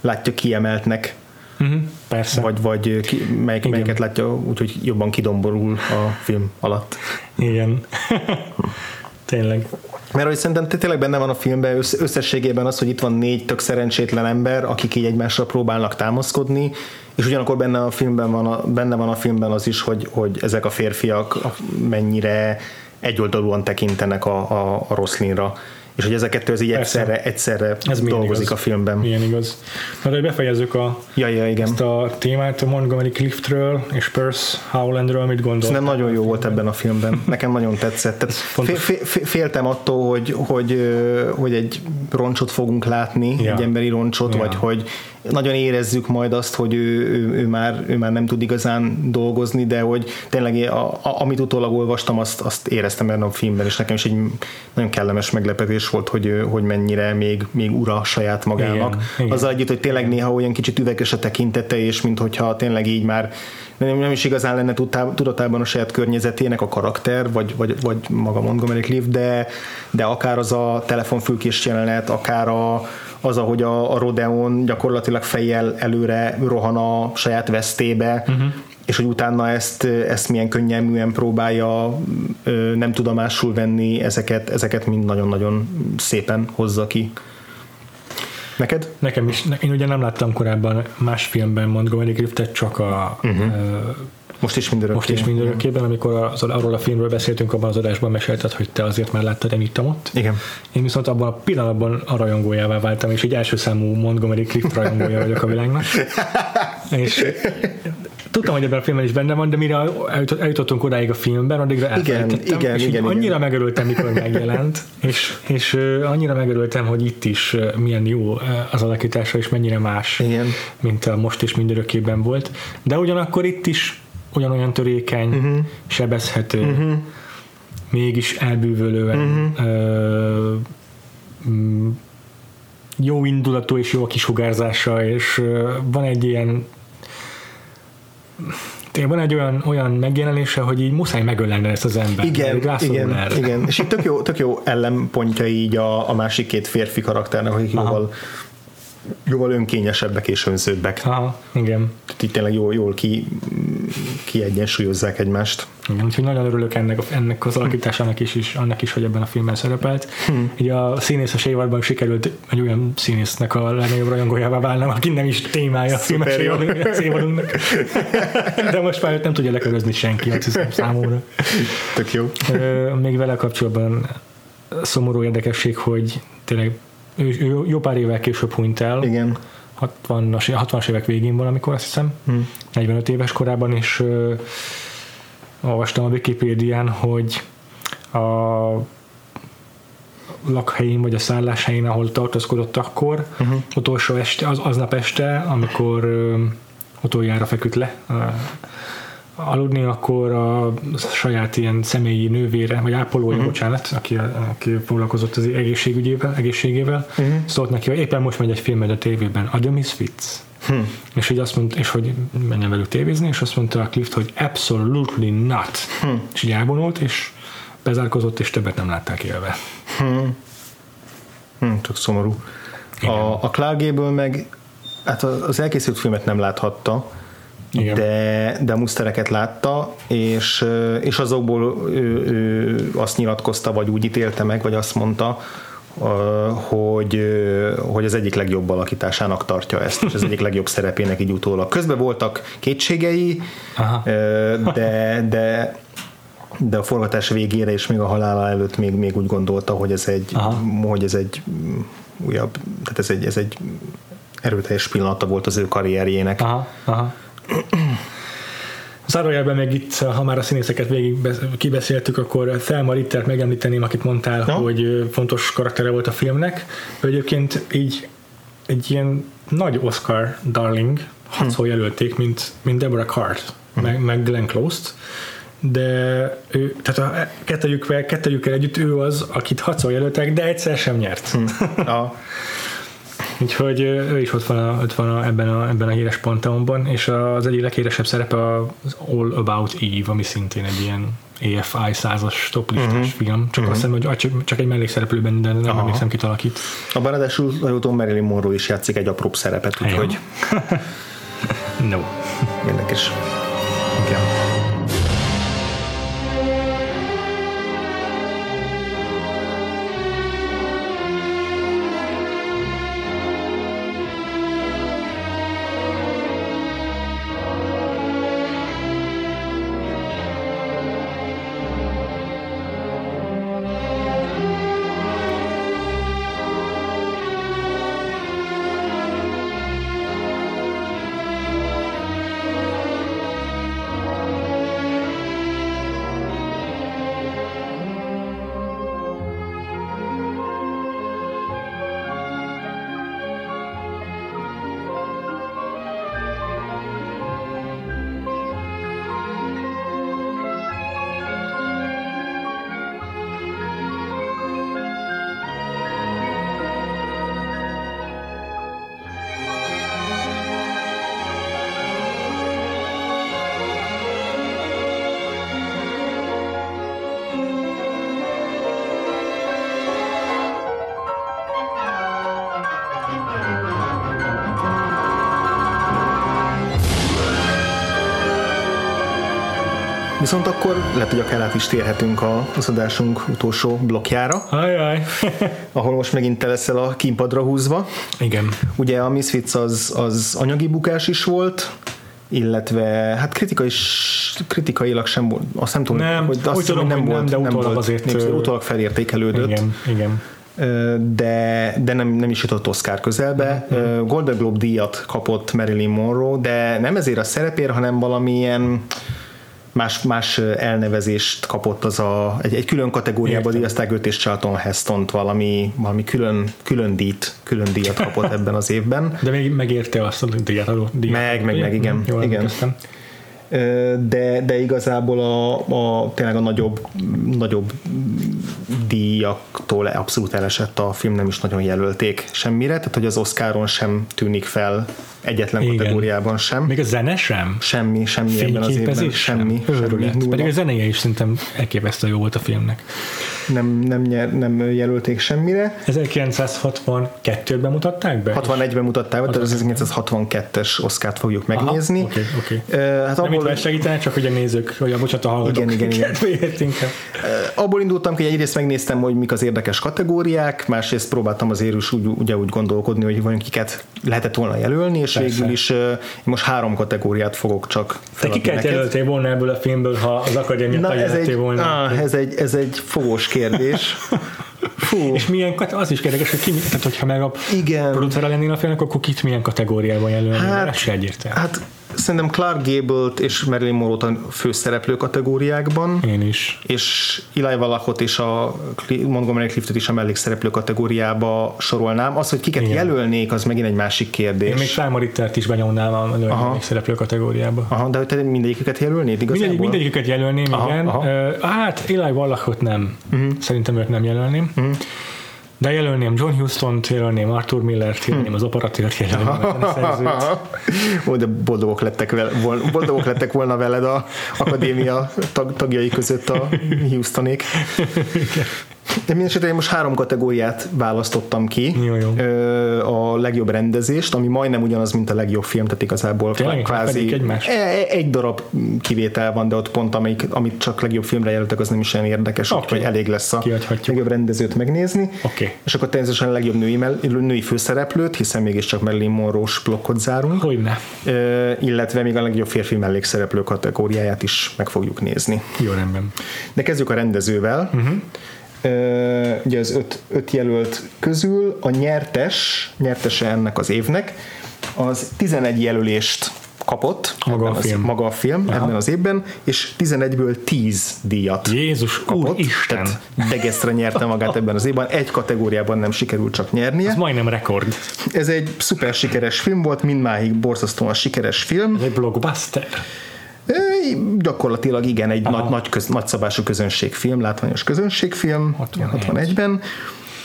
látja kiemeltnek Uh-huh, persze. Vagy, vagy ki, melyik, melyiket látja úgyhogy jobban kidomborul a film alatt. Igen. Tényleg. Mert hogy szerintem tényleg benne van a filmben összességében az, hogy itt van négy tök szerencsétlen ember, akik így egymásra próbálnak támaszkodni, és ugyanakkor benne, a filmben van a, benne van a filmben az is, hogy, hogy ezek a férfiak mennyire egyoldalúan tekintenek a, a, a Roszlinra és hogy ez a kettő az így egyszerre, egyszerre ez dolgozik igaz. a filmben. Milyen igaz. Na, de befejezzük a, ja, ja, igen. ezt a témát, a Montgomery Cliftről és Percy Howlandről, mit gondol? Nem nagyon jó volt ebben a filmben. Nekem nagyon tetszett. Tehát fél, fél, féltem attól, hogy, hogy, hogy egy roncsot fogunk látni, ja. egy emberi roncsot, ja. vagy hogy nagyon érezzük majd azt, hogy ő, ő, ő, már, ő már nem tud igazán dolgozni, de hogy tényleg a, a, amit utólag olvastam, azt, azt éreztem benne a filmben, és nekem is egy nagyon kellemes meglepetés volt, hogy, hogy mennyire még, még ura saját magának. Igen, igen. Azzal együtt, hogy tényleg néha olyan kicsit üveges a tekintete, és minthogyha tényleg így már nem, nem is igazán lenne tudatában a saját környezetének a karakter, vagy, vagy, vagy maga Montgomery Cliff, de, de akár az a telefonfülkés jelenet, akár a, az, ahogy a, a Rodeon gyakorlatilag fejjel előre rohan a saját vesztébe, uh-huh. és hogy utána ezt, ezt milyen könnyelműen próbálja nem tudomásul venni, ezeket, ezeket mind nagyon-nagyon szépen hozza ki. Neked? Nekem is. Én ugye nem láttam korábban más filmben Montgomery Cliftet, csak a uh-huh. Most is mindörökké. Most is mindörökkében, amikor az, arról a filmről beszéltünk, abban az adásban mesélted, hogy te azért már láttad Emit ott. Igen. Én viszont abban a pillanatban a rajongójává váltam, és egy első számú Montgomery Clift rajongója vagyok a világnak. és tudtam, hogy ebben a filmben is benne van, de mire eljutottunk odáig a filmben, addigra igen, igen, és igen, annyira igen. megörültem, mikor megjelent, és, és annyira megörültem, hogy itt is milyen jó az alakítása, és mennyire más, igen. mint a most is mindörökében volt. De ugyanakkor itt is ugyanolyan törékeny, uh-huh. sebezhető, uh-huh. mégis elbűvölően uh-huh. ö, jó indulatú és jó a kisugárzása, és van egy ilyen van egy olyan, olyan megjelenése, hogy így muszáj megölni ezt az ember. Igen, igen, erre. igen. És itt tök jó, tök jó ellenpontja így a, a másik két férfi karakternek, akik jóval jóval önkényesebbek és önzőbbek. Aha, igen. Tehát itt tényleg jól, jól ki, kiegyensúlyozzák egymást. Igen, úgyhogy nagyon örülök ennek, ennek az alakításának is, is, annak is, hogy ebben a filmben szerepelt. Hmm. Ugye a színészes évadban sikerült egy olyan színésznek a legnagyobb rajongójává válnom, aki nem is témája a filmes évadunknak. De most már nem tudja lekörözni senki, azt hiszem számomra. Tök jó. Még vele kapcsolatban szomorú érdekesség, hogy tényleg ő, ő jó pár évvel később hunyt el. Igen. 60-as, 60-as évek végén valamikor, azt hiszem, hmm. 45 éves korában, és ö, olvastam a Wikipédián, hogy a lakhelyén vagy a szálláshelyén, ahol tartózkodott akkor, uh-huh. utolsó este, az, aznap este, amikor ö, utoljára feküdt le aludni, akkor a saját ilyen személyi nővére, vagy ápolója, uh-huh. bocsánat, aki, aki foglalkozott az egészségügyével, egészségével, uh-huh. szólt neki, hogy éppen most megy egy filmed a tévében, a The Misfits. Hmm. És így azt mondta, és hogy menjen velük tévézni, és azt mondta a Clift, hogy absolutely not. Hmm. És így elvonult, és bezárkozott, és többet nem látták élve. Hm, csak szomorú. A, a Clark meg hát az elkészült filmet nem láthatta, Igen. de, de musztereket látta, és, és azokból ő, ő azt nyilatkozta, vagy úgy ítélte meg, vagy azt mondta, hogy, hogy az egyik legjobb alakításának tartja ezt, és az egyik legjobb szerepének így utólag. Közben voltak kétségei, Aha. de, de de a forgatás végére és még a halála előtt még, még úgy gondolta, hogy ez egy, Aha. hogy ez egy újabb, tehát ez egy, ez egy erőteljes pillanata volt az ő karrierjének. Aha, aha. Zárójelben meg itt, ha már a színészeket végig be- kibeszéltük, akkor Thelma Rittert megemlíteném, akit mondtál, Ja. hogy fontos karaktere volt a filmnek. Ő egyébként így egy ilyen nagy Oscar darling, hatszor jelölték, mint, mint Deborah Hart, meg, meg Glenn Close-t, de ő, tehát a kettőjükkel, kettőjükkel együtt ő az, akit hatszor jelöltek, de egyszer sem nyert. A, Úgyhogy ő is ott van, a, ott van a, ebben, a, ebben a híres panteonban, és az egyik leghíresebb szerepe az All About Eve, ami szintén egy ilyen AFI százas top listás uh-huh. film. Csak uh-huh. azt hiszem, hogy csak, csak egy mellékszereplő benne, de nem Aha. emlékszem, kit alakít. a ráadásul legutóbb Marilyn Monroe is játszik egy apróbb szerepet, úgyhogy No. érdekes. Igen. Viszont akkor lehet, hogy akár át is térhetünk a- az adásunk utolsó blokkjára, Ajaj. ahol most megint te leszel a kínpadra húzva. Igen. Ugye a Misfits az, az anyagi bukás is volt, illetve hát kritika is, kritikailag sem volt, azt nem tudom, Nem, hogy, úgy azt hiszem, tudom, hogy hogy nem, de utólag volt azért, népszerű, utólag felértékelődött. Igen. Igen. De, de nem, nem is jutott Oscar közelbe. Mm-hmm. Golden Globe díjat kapott Marilyn Monroe, de nem ezért a szerepért, hanem valamilyen más, más elnevezést kapott az a, egy, egy külön kategóriában díjazták őt és Charlton heston valami, valami külön, külön, díjat, külön díjat kapott ebben az évben. De még megérte azt a díjat díjat. Meg, meg, meg, igen. Jól Igen. de, de igazából a, a, tényleg a nagyobb, nagyobb díjaktól abszolút elesett a film, nem is nagyon jelölték semmire, tehát hogy az Oscaron sem tűnik fel egyetlen Igen. kategóriában sem. Még a zene sem? Semmi, semmi ebben az évben, semmi, sem? semmi. Pedig a zenéje is szerintem elképesztő jó volt a filmnek. nem, nem, nyer, nem jelölték semmire. 1962-ben mutatták be? 61-ben mutatták, be, tehát az 1962-es Oscárt fogjuk megnézni. Oké, oké. Ö, Hát Nem itt abból, segíteni, csak hogy a nézők, vagy a bocsánat, a hallgatók. Igen, igen, igen. inkább. abból indultam ki, hogy egyrészt megnéztem, hogy mik az érdekes kategóriák, másrészt próbáltam azért is úgy, ugye úgy gondolkodni, hogy vajon kiket lehetett volna jelölni, és Persze. végül is én most három kategóriát fogok csak Te kiket jelöltél volna ebből a filmből, ha az akadémiát Na, ez egy, volna? ah, ez, egy, ez egy fogós kérdés. Fú, És milyen, az is érdekes, hogy ki, tehát hogyha meg a Igen. producere lennél a filmnek, akkor kit milyen kategóriában jelölni? Hát, ez se egyértelmű. hát szerintem Clark Gable-t és Marilyn Monroe-t a főszereplő kategóriákban, Én is. és Eli Wallachot és a Montgomery Cliftot is a mellékszereplő kategóriába sorolnám. Az, hogy kiket Igen. jelölnék, az megint egy másik kérdés. Én még Salma Rittert is benyomnám a Aha. még szereplő kategóriába. Aha, de hogy te mindegyiküket jelölnéd igazából? Mindegy, mindegyiket jelölném, Aha, igen. aha. Hát Eli Wallachot nem. Uh-huh. Szerintem őt nem jelölném. Uh-huh. De jelölném John Huston-t, jelölném Arthur Miller-t, jelölném az operatőrt, jelölném a. Ó, de boldogok lettek, vele, boldogok lettek volna veled a akadémia tag, tagjai között a Houstonék. De mindesetre én most három kategóriát választottam ki. Jó, jó. Ö, A legjobb rendezést, ami majdnem ugyanaz, mint a legjobb film, tehát igazából Tényleg? Fedik egymást? E- e- egy darab kivétel van, de ott pont amelyik, amit csak legjobb filmre jelöltek, az nem is olyan érdekes, Oké. úgyhogy elég lesz a legjobb rendezőt megnézni. Oké. És akkor természetesen a legjobb női, női főszereplőt, hiszen mégiscsak Marilyn Monroe-s blokkot zárunk. Hogyne. Ö, illetve még a legjobb férfi mellékszereplő kategóriáját is meg fogjuk nézni. Jó rendben. De kezdjük a rendezővel. Uh-huh. Ugye az öt, öt jelölt közül a nyertes, nyertese ennek az évnek, az 11 jelölést kapott Maga a az, film. maga a film ebben az évben, és 11-ből 10 díjat Jézus kapott. Tehát Degesztre nyerte magát ebben az évben, egy kategóriában nem sikerült csak nyernie. Ez majdnem rekord. Ez egy szuper sikeres film volt, mindmáig borzasztóan sikeres film. Ez egy blockbuster. Gyakorlatilag igen, egy nagy, nagy, köz, nagyszabású közönségfilm, látványos közönségfilm, 61. 61-ben.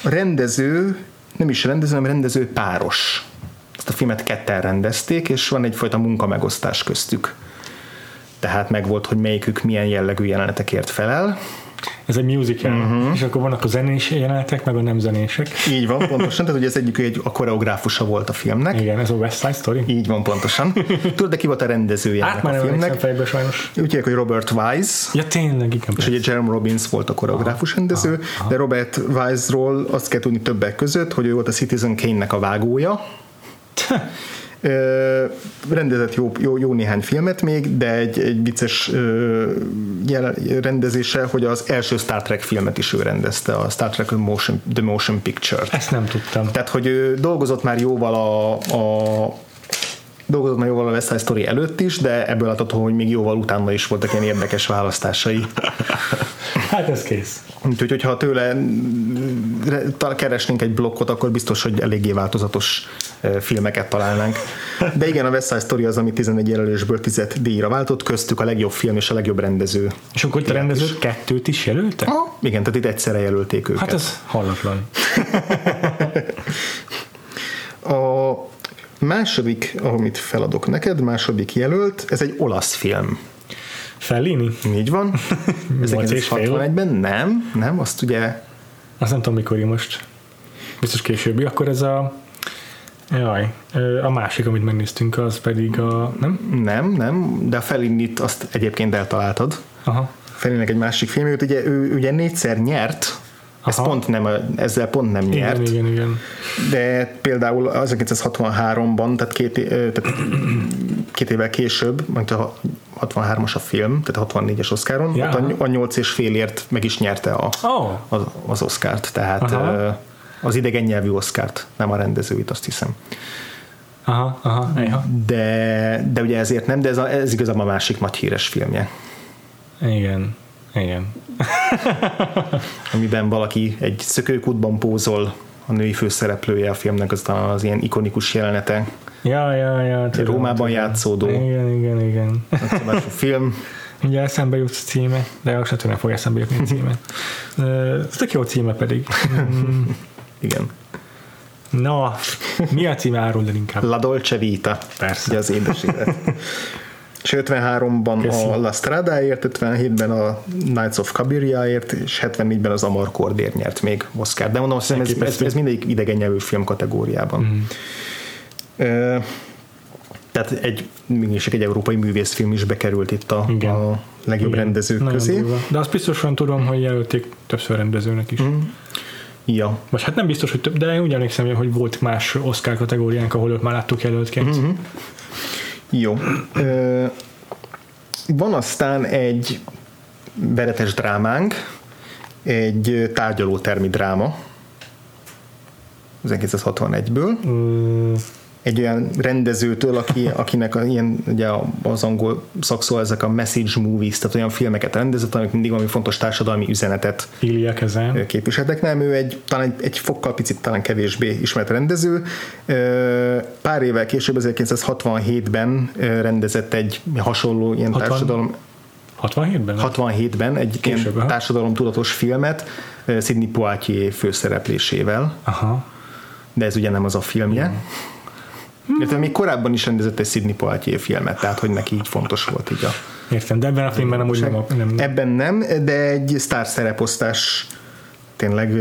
A rendező, nem is rendező, hanem rendező páros. Ezt a filmet ketten rendezték, és van egyfajta munkamegosztás köztük. Tehát megvolt, hogy melyikük milyen jellegű jelenetekért felel. Ez egy musical, uh-huh. és akkor vannak a zenés jelenetek, meg a nem zenések. Így van, pontosan, tehát hogy ez egyik egy, a koreográfusa volt a filmnek. Igen, ez a West Side Story. Így van, pontosan. Tudod, de ki volt a rendezője Hát már a filmnek? fejbe sajnos. Úgy hívják, hogy Robert Wise, Ja tényleg, igen. és ugye Jerome Robbins volt a koreográfus rendező, de Robert Wise-ról azt kell tudni többek között, hogy ő volt a Citizen Kane-nek a vágója. Rendezett jó, jó, jó néhány filmet még, de egy, egy vicces jel, rendezése, hogy az első Star Trek filmet is ő rendezte, a Star Trek The Motion, The Motion Picture-t. Ezt nem tudtam. Tehát, hogy ő dolgozott már jóval a, a dolgozott már jóval a West Side Story előtt is, de ebből látható, hogy még jóval utána is voltak ilyen érdekes választásai. Hát ez kész. Úgyhogy, hogyha tőle re- keresnénk egy blokkot, akkor biztos, hogy eléggé változatos filmeket találnánk. De igen, a West Side Story az, ami 11 jelölésből 10 díjra váltott, köztük a legjobb film és a legjobb rendező. És akkor itt a rendezők kettőt is jelölte? Ah, igen, tehát itt egyszerre jelölték őket. Hát ez hallatlan. A második, amit feladok neked, második jelölt, ez egy olasz film. Fellini? Így van. Nyolc és fél? 1961-ben nem, nem, azt ugye Azt nem tudom, mikor most. Biztos későbbi. Akkor ez a... Jaj, a másik, amit megnéztünk, az pedig a... Nem? nem, nem, de a Fellinit azt egyébként eltaláltad. Aha. Fellinek egy másik filmjét, ugye ő ugye négyszer nyert, ez Aha. pont nem, ezzel pont nem nyert, Igen, igen, igen. de például 1963-ban, tehát két, tehát két évvel később, mint a 63-as a film, tehát 64-es Oscaron, Ja. ott a, a 8 és félért meg is nyerte a, Ó, az, az Oscárt, tehát Aha. az idegen nyelvű Oscárt, nem a rendezőit, azt hiszem. aha, aha, aha. De, de ugye ezért nem, de ez, a, ez igazából a másik nagy híres filmje, Igen, igen. amiben valaki egy szökőkútban pózol, a női főszereplője a filmnek, az az ilyen ikonikus jelenete. Ja, ja, ja. Tudom, Rómában tudom. játszódó. Igen, igen, igen. Nagyszabású film. Ugye eszembe jut a címe, de azt sem tudom, fog eszembe jutni a címe. Ez tök jó címe pedig. Igen. Na, mi a címe árul, inkább. La Dolce Vita. Persze. Ugye az édes élet. És 53-ban Köszi. a La Stradaért, 57-ben a Knights of Kabiriaért, és 74-ben az Amarkordért nyert még Oscar. De mondom, azt hiszem, ez, ez, ez mindegyik idegen nyelvű film kategóriában. Mm. Ö, tehát egy, mégis egy európai művészfilm is bekerült itt a, Igen. a legjobb Igen. rendezők Nagyon közé. durva. De azt biztosan tudom, hogy jelölték többször rendezőnek is. Mm. Ja. Vagy hát nem biztos, hogy több, de én úgy emlékszem, hogy volt más Oscar kategóriánk, ahol őt már láttuk jelöltként. Mm-hmm. Jó. Ö, van aztán egy veretes drámánk, egy tárgyalótermi dráma, 1961-ből, egy olyan rendezőtől, aki, akinek a, ilyen, ugye az angol szakszó ezek a message movies, tehát olyan filmeket rendezett, amik mindig valami fontos társadalmi üzenetet Ilya Kezen. képviseltek. Nem, ő egy, talán egy, egy fokkal picit talán kevésbé ismert rendező. Pár évvel később, 1967-ben ö, rendezett egy hasonló ilyen 60? társadalom. 67-ben? 67-ben egy Később, ilyen társadalomtudatos filmet Sidney Poitier főszereplésével, Aha. de ez ugye nem az a filmje. Illetve még korábban is rendezett egy Sidney Poitier filmet, tehát hogy neki így fontos volt így a Értem, de ebben a filmben nem úgy nem, a- nem Ebben nem, de egy sztár szereposztás tényleg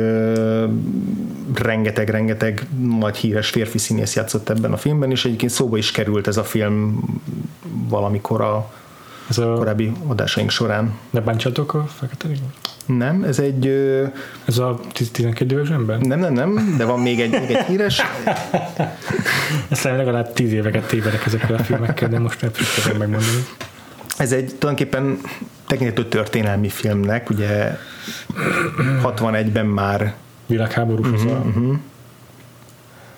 rengeteg-rengeteg nagy híres férfi színész játszott ebben a filmben, és egyébként szóba is került ez a film valamikor a ez a, korábbi adásaink során. ne bántsatok a fekete Ringot? Nem, ez egy ö, Ez a 12 éves ember? nem, nem, nem, de van még egy, még egy híres, Ezt legalább 10 éveket tévedek ezekkel a filmekkel, de most nem tudom megmondani. ez egy tulajdonképpen tekinthető történelmi filmnek, ugye 61-ben már Világháborús az a...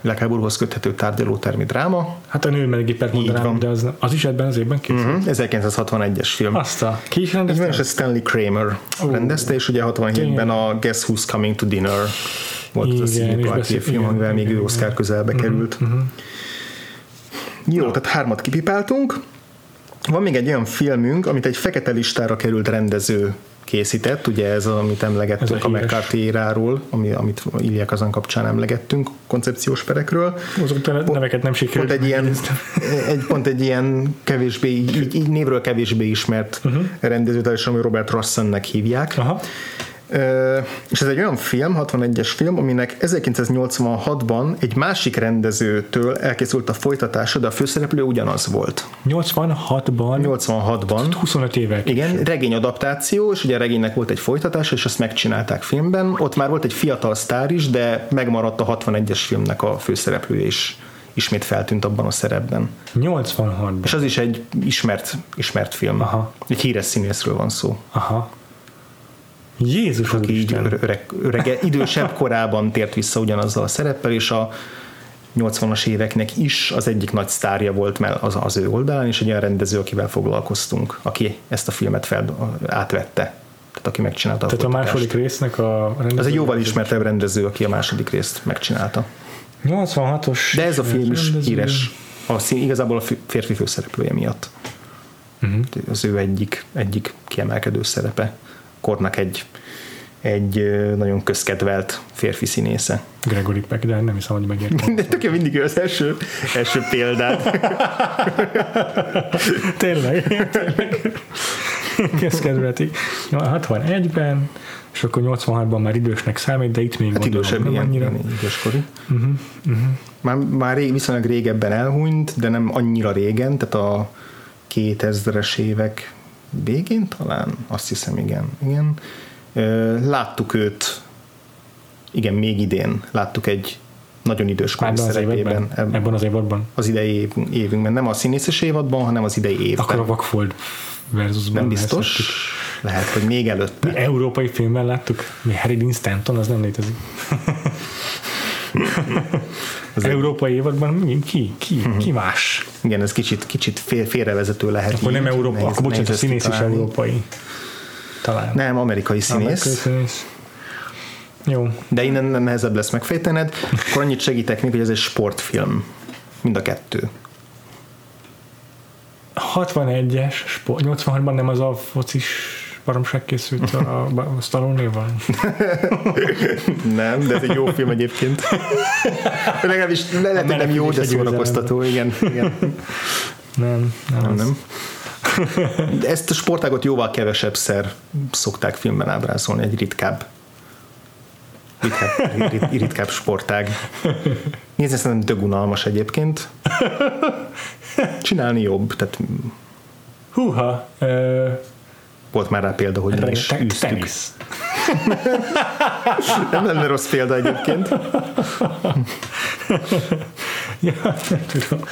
világháborúhoz köthető tárgyalótermi dráma, Hát a nő melegépet mondanám, de az, az is ebben az évben készült. Mhm, 1961-es film. Azt a... Ki is rendezte? és ez Stanley Kramer rendezte, és ugye 67-ben a Guess Who's Coming to Dinner volt az a Igen, Sidney és Poitier film, igen, amivel még igen, ő igen. Mhm, Oscar közelbe került. Jó, tehát hármat kipipáltunk. Van még egy olyan filmünk, amit egy fekete listára került rendező készített, ugye ez, amit Ez emlegettünk a a, híres. McCarthy éráról, ami, amit Ilya Kazan kapcsán emlegettünk, koncepciós perekről. Azok a neveket nem sikerült. Pont egy ilyen, egy, pont egy ilyen kevésbé, így, így névről kevésbé ismert uh-huh. rendezőtársam, ami Robert Rossonnek hívják. Aha. És ez egy olyan film, 61-es film, aminek 1986-ban egy másik rendezőtől elkészült a folytatása, de a főszereplő ugyanaz volt. 86-ban, 86-ban 25 évek. igen, regényadaptáció, és ugye a regénynek volt egy folytatása, és azt megcsinálták filmben. Ott már volt egy fiatal sztár is, de megmaradt a 61-es filmnek a főszereplője is ismét feltűnt abban a szerepben. 86-ban. És az is egy ismert, ismert film. Aha. Egy híres színészről van szó. Aha. Jézus Aki így öreg, öreg, idősebb korában tért vissza ugyanazzal a szereppel, és a 80-as éveknek is az egyik nagy sztárja volt mell- az, az ő oldalán, és egy olyan rendező, akivel foglalkoztunk, aki ezt a filmet fel, átvette. Tehát aki megcsinálta Tehát a folytatást. második résznek a rendező. Ez egy jóval ismertebb rendező, aki a második részt megcsinálta. 86-os. De ez a film is rendező. híres. A szín, igazából a férfi főszereplője miatt. Mhm. Az ő egyik, egyik kiemelkedő szerepe. Kornak egy, egy nagyon közkedvelt férfi színésze. Gregory Peck, de nem hiszem, hogy megértem. De tök mindig ő az első, első példát. Tényleg. Tényleg. Kezdkedvetik. 61-ben, és akkor 86-ban már idősnek számít, de itt még Hát idősebb, nem ilyen, annyira. ilyen időskori. Uh-huh, uh-huh. Már, már rég, viszonylag régebben elhunyt, de nem annyira régen, tehát a 2000-es évek végén talán, azt hiszem, igen. igen. Láttuk őt, igen, még idén láttuk egy nagyon Ebben az szerepében. eb- Ebben az évadban? Az idei év, évünkben, nem a színészes évadban, hanem az idei évben. Akkor a Vakfold versus nem biztos, lehet, hogy még előtte. Mi európai filmben láttuk? Mi Harry Dean Stanton, az nem létezik. Az európai évadban mi? Ki? Ki? Ki más? Igen, ez kicsit, kicsit fél, félrevezető lehet. Akkor nem így. Európa, Nehéz- akkor bocsánat, a színész is európai. Talán. Nem, amerikai Amerikai színész. Jó. De innen nehezebb lesz megfejtened. Akkor annyit segítek még, hogy ez egy sportfilm. Mind a kettő. 61-es, sport, 86-ban nem az a focis baromság készült a, a Stallone-néval? Nem, de ez egy jó film egyébként. Legalábbis le- lehet, hogy nem jó, de szórakoztató. Igen, igen. Nem, nem, Nem, nem. De ezt a sportágot jóval kevesebb szer szokták filmben ábrázolni, egy ritkább ritkább, rit, ritkább sportág. Nézd, szerintem dögunalmas egyébként. Csinálni jobb, tehát Húha, ö, volt már rá példa, hogy mi is tenisz. Nem lenne rossz példa egyébként. Ja, nem tudom.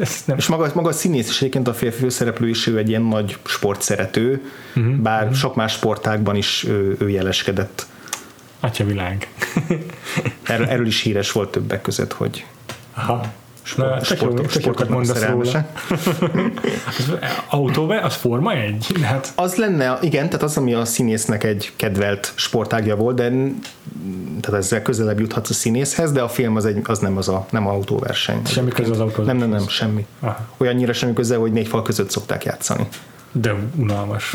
Ezt nem. És maga, maga a színész is egyébként a férfi főszereplő is ő egy ilyen nagy sportszerető, uh-huh. bár uh-huh. sok más sportágban is ő, ő jeleskedett. Atya világ. Erről, erről is híres volt többek között, hogy Aha. Na, tök jókat sportokban mondasz róla. Az autóve, az Forma 1? Hát Az lenne, igen, tehát az, ami a színésznek egy kedvelt sportágja volt, de tehát ezzel közelebb juthatsz a színészhez, de a film az, egy, az nem az a nem autóverseny. Semmi köze az autóverseny. Nem, nem, nem, semmi. Aha. Olyannyira semmi köze, hogy négy fal között szokták játszani. De unalmas.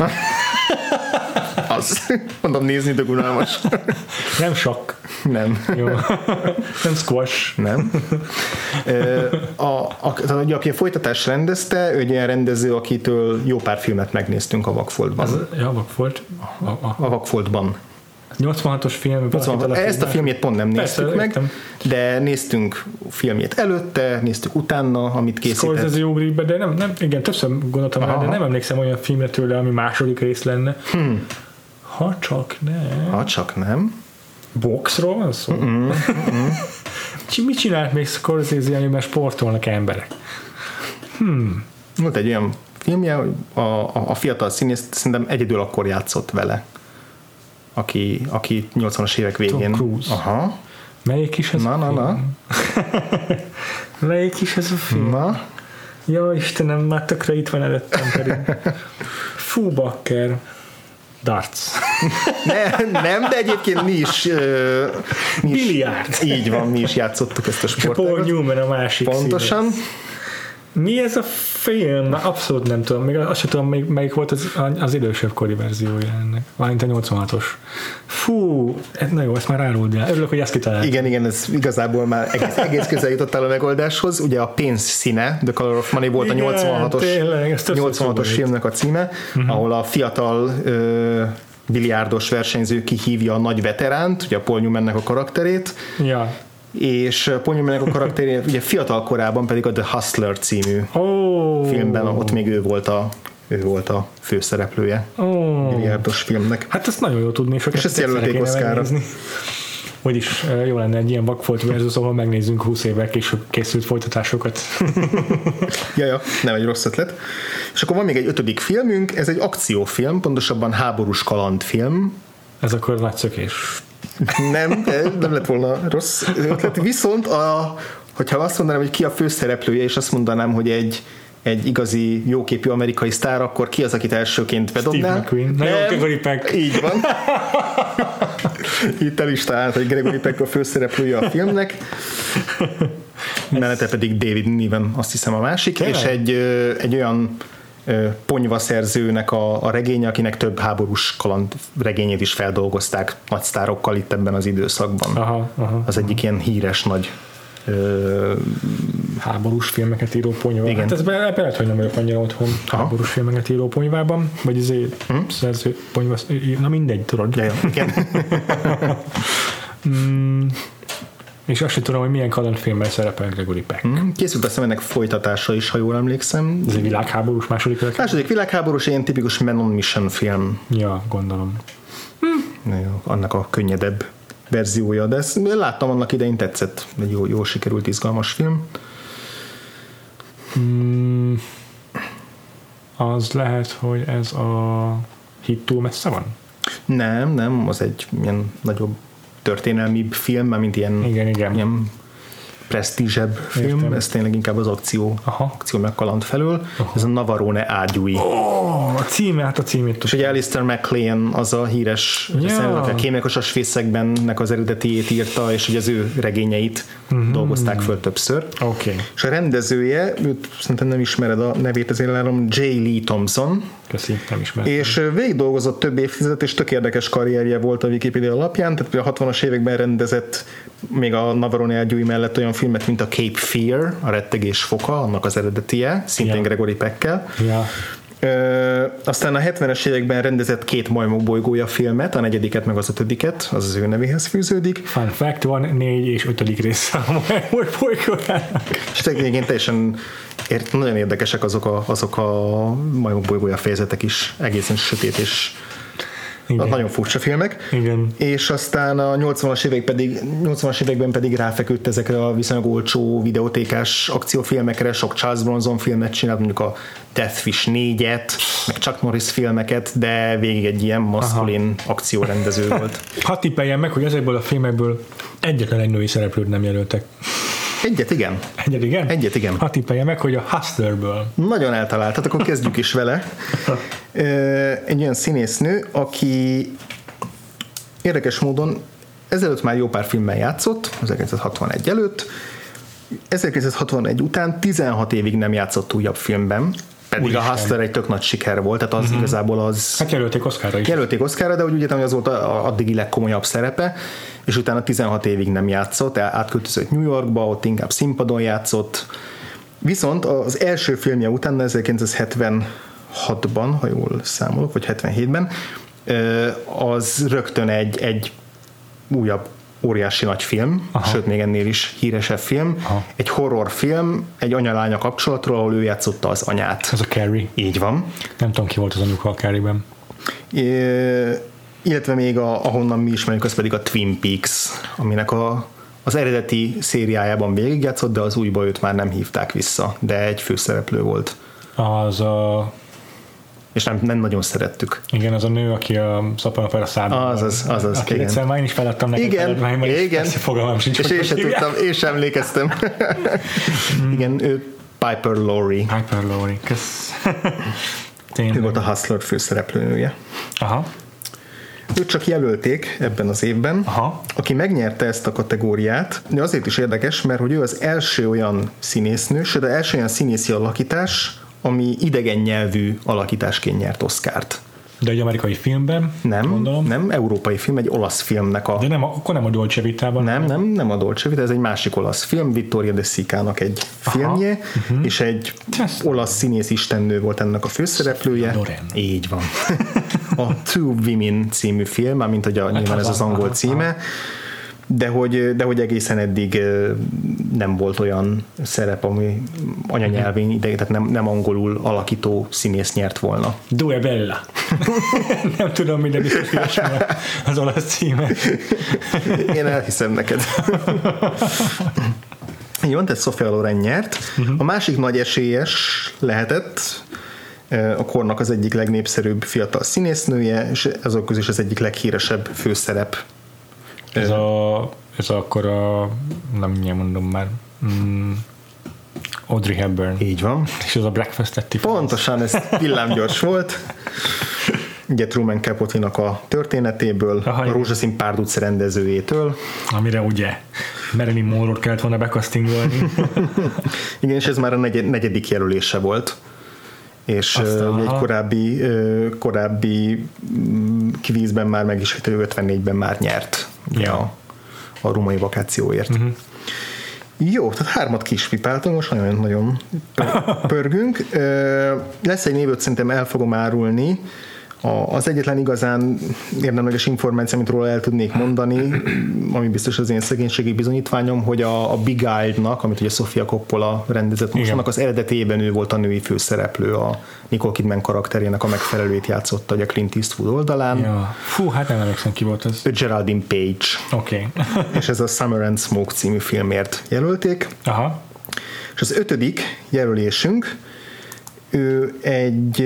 Az. Mondom, nézni, de unalmas. Nem sakk. Nem. Jó. Nem squash. Nem. A, a, a, aki a folytatást rendezte, ő egy olyan rendező, akitől jó pár filmet megnéztünk a Vakfoltban. Ja, volt. A, a, A Vakfoltban. 86-os film. Szóval ezt a filmjét pont nem Persze, néztük meg, értem. de néztünk filmjét előtte, néztük utána, amit készített. Scorsese ugrik be, de nem, nem, igen, többször gondoltam rá, de nem emlékszem olyan filmre tőle, ami második rész lenne. Hmm. Ha csak nem. Ha csak nem. Boxról van szó? Mm-hmm. Mit csinált még Scorsese, amiben sportolnak emberek? Volt egy olyan filmje, a, a, a fiatal színész szerintem egyedül akkor játszott vele, aki, aki 80-as évek végén. Cruise. Aha. Melyik is ez Na, a na, film? na. Melyik is ez a film? Na, Ja, Istenem, már tökre itt van előttem pedig. Fú, bakker. Darts. Ne, nem, de egyébként mi is, ö, mi is Biliárd. így van, mi is játszottuk ezt a Paul sportágat. Newman a másik Pontosan. színész. Mi ez a film? Már Abszolút nem tudom. Még azt sem tudom, melyik, melyik volt az, az idősebb kori verziója ennek. Valamint a 86-os. Fú, ez- na jó, ezt már áruld el. Örülök, hogy ezt kitaláltam. Igen, igen, ez igazából már egész, egész közel jutottál a megoldáshoz. Ugye a pénz színe, The Color of Money volt Igen, a 86-os, tényleg, ez többször 86-os szóba jött. filmnek a címe, uh-huh. ahol a fiatal ö, biliárdos versenyző kihívja a nagy veteránt, ugye a Paul Newmannek a karakterét, Ja. és Paul Newmannek a karakteré ugye fiatal korában pedig a The Hustler című Ó. filmben, ott még ő volt a, ő volt a főszereplője Ó. biliárdos filmnek. Hát ezt nagyon jó tudni, és, ezt jelölték Oscarra. Vagyis jó lenne egy ilyen vakfolt versus, ahol megnézzünk 20 évvel később készült folytatásokat. Ja, ja, nem egy rossz ötlet. És akkor van még egy ötödik filmünk, ez egy akciófilm, pontosabban háborús kalandfilm. Ez akkor nagy szökés. Nem, nem lett volna rossz ötlet. Viszont, a, hogyha azt mondanám, hogy ki a főszereplője, és azt mondanám, hogy egy egy igazi jóképű amerikai sztár, akkor ki az, akit elsőként bedobnál? McQueen. Na jó, Nem. Gregory Peck. Így van. Itt el is talált, hogy Gregory Peck a főszereplője a filmnek. Mellette pedig David Niven, azt hiszem a másik, Tényleg? és egy, egy olyan ponyva szerzőnek a, a regénye, akinek több háborús kaland regényét is feldolgozták nagy sztárokkal itt ebben az időszakban. Aha, aha. Az egyik ilyen híres nagy ö, Háborús filmeket író ponyva. Igen. Hát ez be, be lehet, hogy nem vagyok annyira otthon háborús filmeket író ponyvában, vagy azért hm? szerző ponyva, na mindegy, tudod. ja, igen. És azt sem tudom, hogy milyen kalandfilmben szerepel Gregory Peck. Hm? Készült azt ennek folytatása is, ha jól emlékszem. Ez egy világháborús második világ. Második világháborús, ilyen tipikus Man on Mission film. Ja, gondolom. Jó, annak a könnyedebb verziója, de ezt láttam annak idején tetszett, egy jó, jó sikerült, izgalmas film. Mm, az lehet, hogy ez a hit túl messze van? Nem, nem, az egy ilyen nagyobb történelmibb film, mint ilyen, Igen, igen. ilyen presztízsebb film, Értem. ez tényleg inkább az akció, Aha. akció meg kaland felől. Ez a Navarone ágyúi. Oh, a címe, hát a címét És ugye Alistair MacLean az a híres Ja. ja. a kémekosas fészekben nek az eredetiét írta, és ugye az ő regényeit uh-huh. dolgozták föl többször. Okay. És a rendezője, őt szerintem nem ismered a nevét, ezért látom, J. Lee Thompson, köszi, nem ismerem. és végig dolgozott több évtizedet, és tök érdekes karrierje volt a Wikipedia alapján, tehát a 60-as években rendezett még a Navarone ágyúi mellett olyan filmet, mint a Cape Fear, a rettegés foka, annak az eredetie, szintén Ja. Gregory Peckkel. Ö, aztán a 70-es években rendezett két majmok bolygója filmet, a negyediket meg az ötödiket, az az ő nevéhez fűződik, Fun fact, van négy és ötödik része a Majmor bolygójának. és egyébként teljesen ért, nagyon érdekesek azok a, azok a majmok bolygója fejezetek is, egészen sötét és Igen. nagyon furcsa filmek. Igen. És aztán a 80-as évek pedig, 80-as években pedig ráfeküdt ezekre a viszonylag olcsó videótékás akciófilmekre, sok Charles Bronson filmet csinált, mondjuk a Deathwish 4-et, meg Chuck Norris filmeket, de végig egy ilyen maszkulin akciórendező volt. Hadd tippeljem meg, hogy ezekből a filmekből egyetlen egy női szereplőt nem jelöltek. Egyet igen, Egyet igen? Egyet igen. Hadd tippeljem meg, hogy a Hustlerből. Nagyon eltaláltad, akkor kezdjük is vele. Egy olyan színésznő, aki érdekes módon ezelőtt már jó pár filmben játszott, 1961 előtt, 1961 után 16 évig nem játszott újabb filmben, pedig Úristen. a Hustler egy tök nagy siker volt, tehát az uh-huh. igazából az... Hát jelölték Oscarra is. Jelölték Oscarra, de úgy ugye hogy az volt a- a- addigi legkomolyabb szerepe, és utána 16 évig nem játszott, átköltözött New Yorkba, ott inkább színpadon játszott. Viszont az első filmje után, 1976-ban, ha jól számolok, vagy 77-ben, ö, az rögtön egy, egy újabb óriási nagy film, Aha. sőt még ennél is híresebb film, Aha. egy horrorfilm, egy anyalánya kapcsolatról, ahol ő játszotta az anyát. Ez a Carrie. Így van. Nem tudom, ki volt az anyuka a Carrie-ben. É, illetve még a, ahonnan mi ismerjük, az pedig a Twin Peaks, aminek a, az eredeti szériájában végigjátszott, de az újba őt már nem hívták vissza, de egy főszereplő volt. Az a, És nem, nem nagyon szerettük. igen, az a nő, aki a szaponopera szában. Azaz, azaz, Aki igen. egyszer már én is feladtam neked Igen, feladványban, és igen. persze fogalmam sincs, És én sem tudtam, én sem emlékeztem. Igen, ő Piper Laurie. Hyper Laurie, kösz. Ő Tényleg. volt a Hustler főszereplőnője. Aha, Őt csak jelölték ebben az évben. aha. aki megnyerte ezt a kategóriát, de azért is érdekes, mert hogy ő az első olyan színésznő, sőt, az első olyan színészi alakítás, ami idegen nyelvű alakításként nyert Oscárt. De egy amerikai filmben, Nem, gondolom. nem európai film, egy olasz filmnek a... De nem, akkor nem a Dolce Vitában. Nem, nem, nem a Dolce Vita, ez egy másik olasz film, Vittoria de Sica-nak egy filmje, uh-huh. és egy olasz színész istennő volt ennek a főszereplője. Loren. Így van. A Two Women című film, már mint hogy a, nyilván ez az angol címe, de hogy, de hogy egészen eddig nem volt olyan szerep, ami anyanyelvén ide, tehát nem, nem angolul alakító színész nyert volna. Due Bella. nem tudom, minden biztos, az olasz címe. Én elhiszem neked. Így van, tehát Sofia Loren nyert. A másik nagy esélyes lehetett eh, a kornak az egyik legnépszerűbb fiatal színésznője, és azok közül is az egyik leghíresebb főszerep. Ez a, ez akkor a, nem mindjárt mondom már, mm, Audrey Hepburn. Így van. És ez a Breakfast at Tiffany's. Pontosan, ez villámgyors volt. Ugye Truman Capote-nak a történetéből, Aha, a. Rózsaszín párduc rendezőjétől. Amire ugye Marilyn Monroe-t kellett volna bekasztingolni. Igen, és ez már a negyed, negyedik jelölése volt. És Aztán, egy aha. korábbi, korábbi mm, kvízben már meg is, hogy ő 54-ben már nyert Ja. a, a római vakációért. Uh-huh. Jó, tehát hármat kispipáltunk, most nagyon-nagyon pör- pörgünk. Lesz egy névöt, szerintem el fogom árulni. A, az egyetlen igazán érdemleges információ, amit róla el tudnék mondani, ami biztos az én szegénységi bizonyítványom, hogy a, a Big Eyed-nak, amit ugye Sofia Coppola rendezett most, annak az eredetében ő volt a női főszereplő, a Nicole Kidman karakterének a megfelelőt játszotta, ugye Clint Eastwood oldalán. Ja. Fú, hát nem emlékszem, ki volt ez. Geraldine Page, Oké. Okay. és ez a Summer and Smoke című filmért jelölték. Aha. És az ötödik jelölésünk, ő egy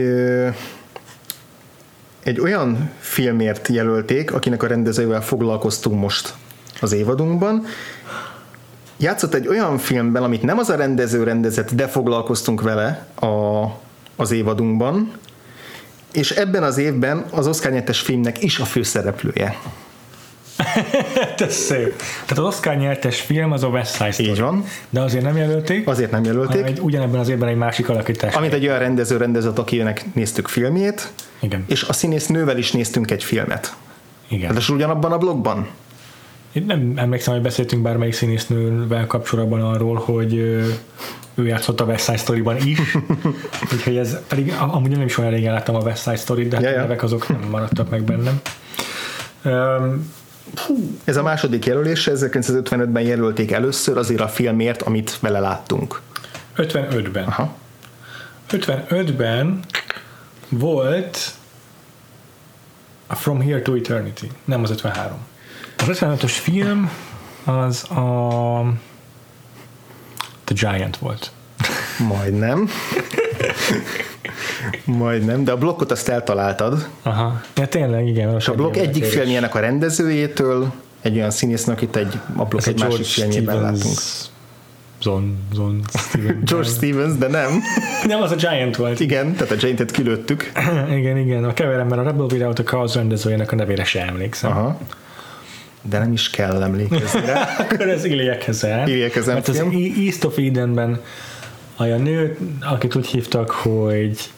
egy olyan filmért jelölték, akinek a rendezővel foglalkoztunk most az évadunkban. Játszott egy olyan filmben, amit nem az a rendező rendezett, de foglalkoztunk vele a, az évadunkban, és ebben az évben az Oscar nyertes filmnek is a főszereplője. Hát ez szép. Tehát az Oscar nyertes film az a West Side Story. Így van. De azért nem jelölték, Azért nem jelölték. egy, ugyanebben az évben egy másik alakítás. Amit egy olyan rendező rendezett, akinek néztük filmjét, Igen. és a színész nővel is néztünk egy filmet. Igen. Ráadásul ugyanabban a blogban. Én nem emlékszem, hogy beszéltünk bármelyik színésznővel kapcsolatban arról, hogy ő játszott a West Side Story-ban is, úgyhogy ez pedig amúgy nem is olyan régen láttam a West Side Story-t, de hát Ja, a ja. nevek azok nem maradtak meg bennem. Um, Ez a második jelölése, 1955-ben jelölték először azért a filmért, amit vele láttunk. 55-ben. Aha. 55-ben volt a From Here to Eternity, nem az 53. Az 55-ös film az a The Giant volt. Majdnem. Majdnem, de a blokkot azt eltaláltad. Aha. Ja, tényleg, igen. És a blokk egyik filmjének a rendezőjétől, egy olyan színésznek, akit egy, a blokk egy másik filmjében látunk. Stevens. Zon, Zon, Steven George Stevens, de nem. Nem, az a Giant volt. Igen, tehát a Giant-et kilőttük. igen, igen. A keverem, mert a Rebel Without a Cause rendezőjének a nevére se emlékszem. Aha. De nem is kell emlékezni rá. Akkor ez Ilya Kezel. Ilya Kezel Mert az film. E- East of Edenben a nő, akit úgy hívtak, hogy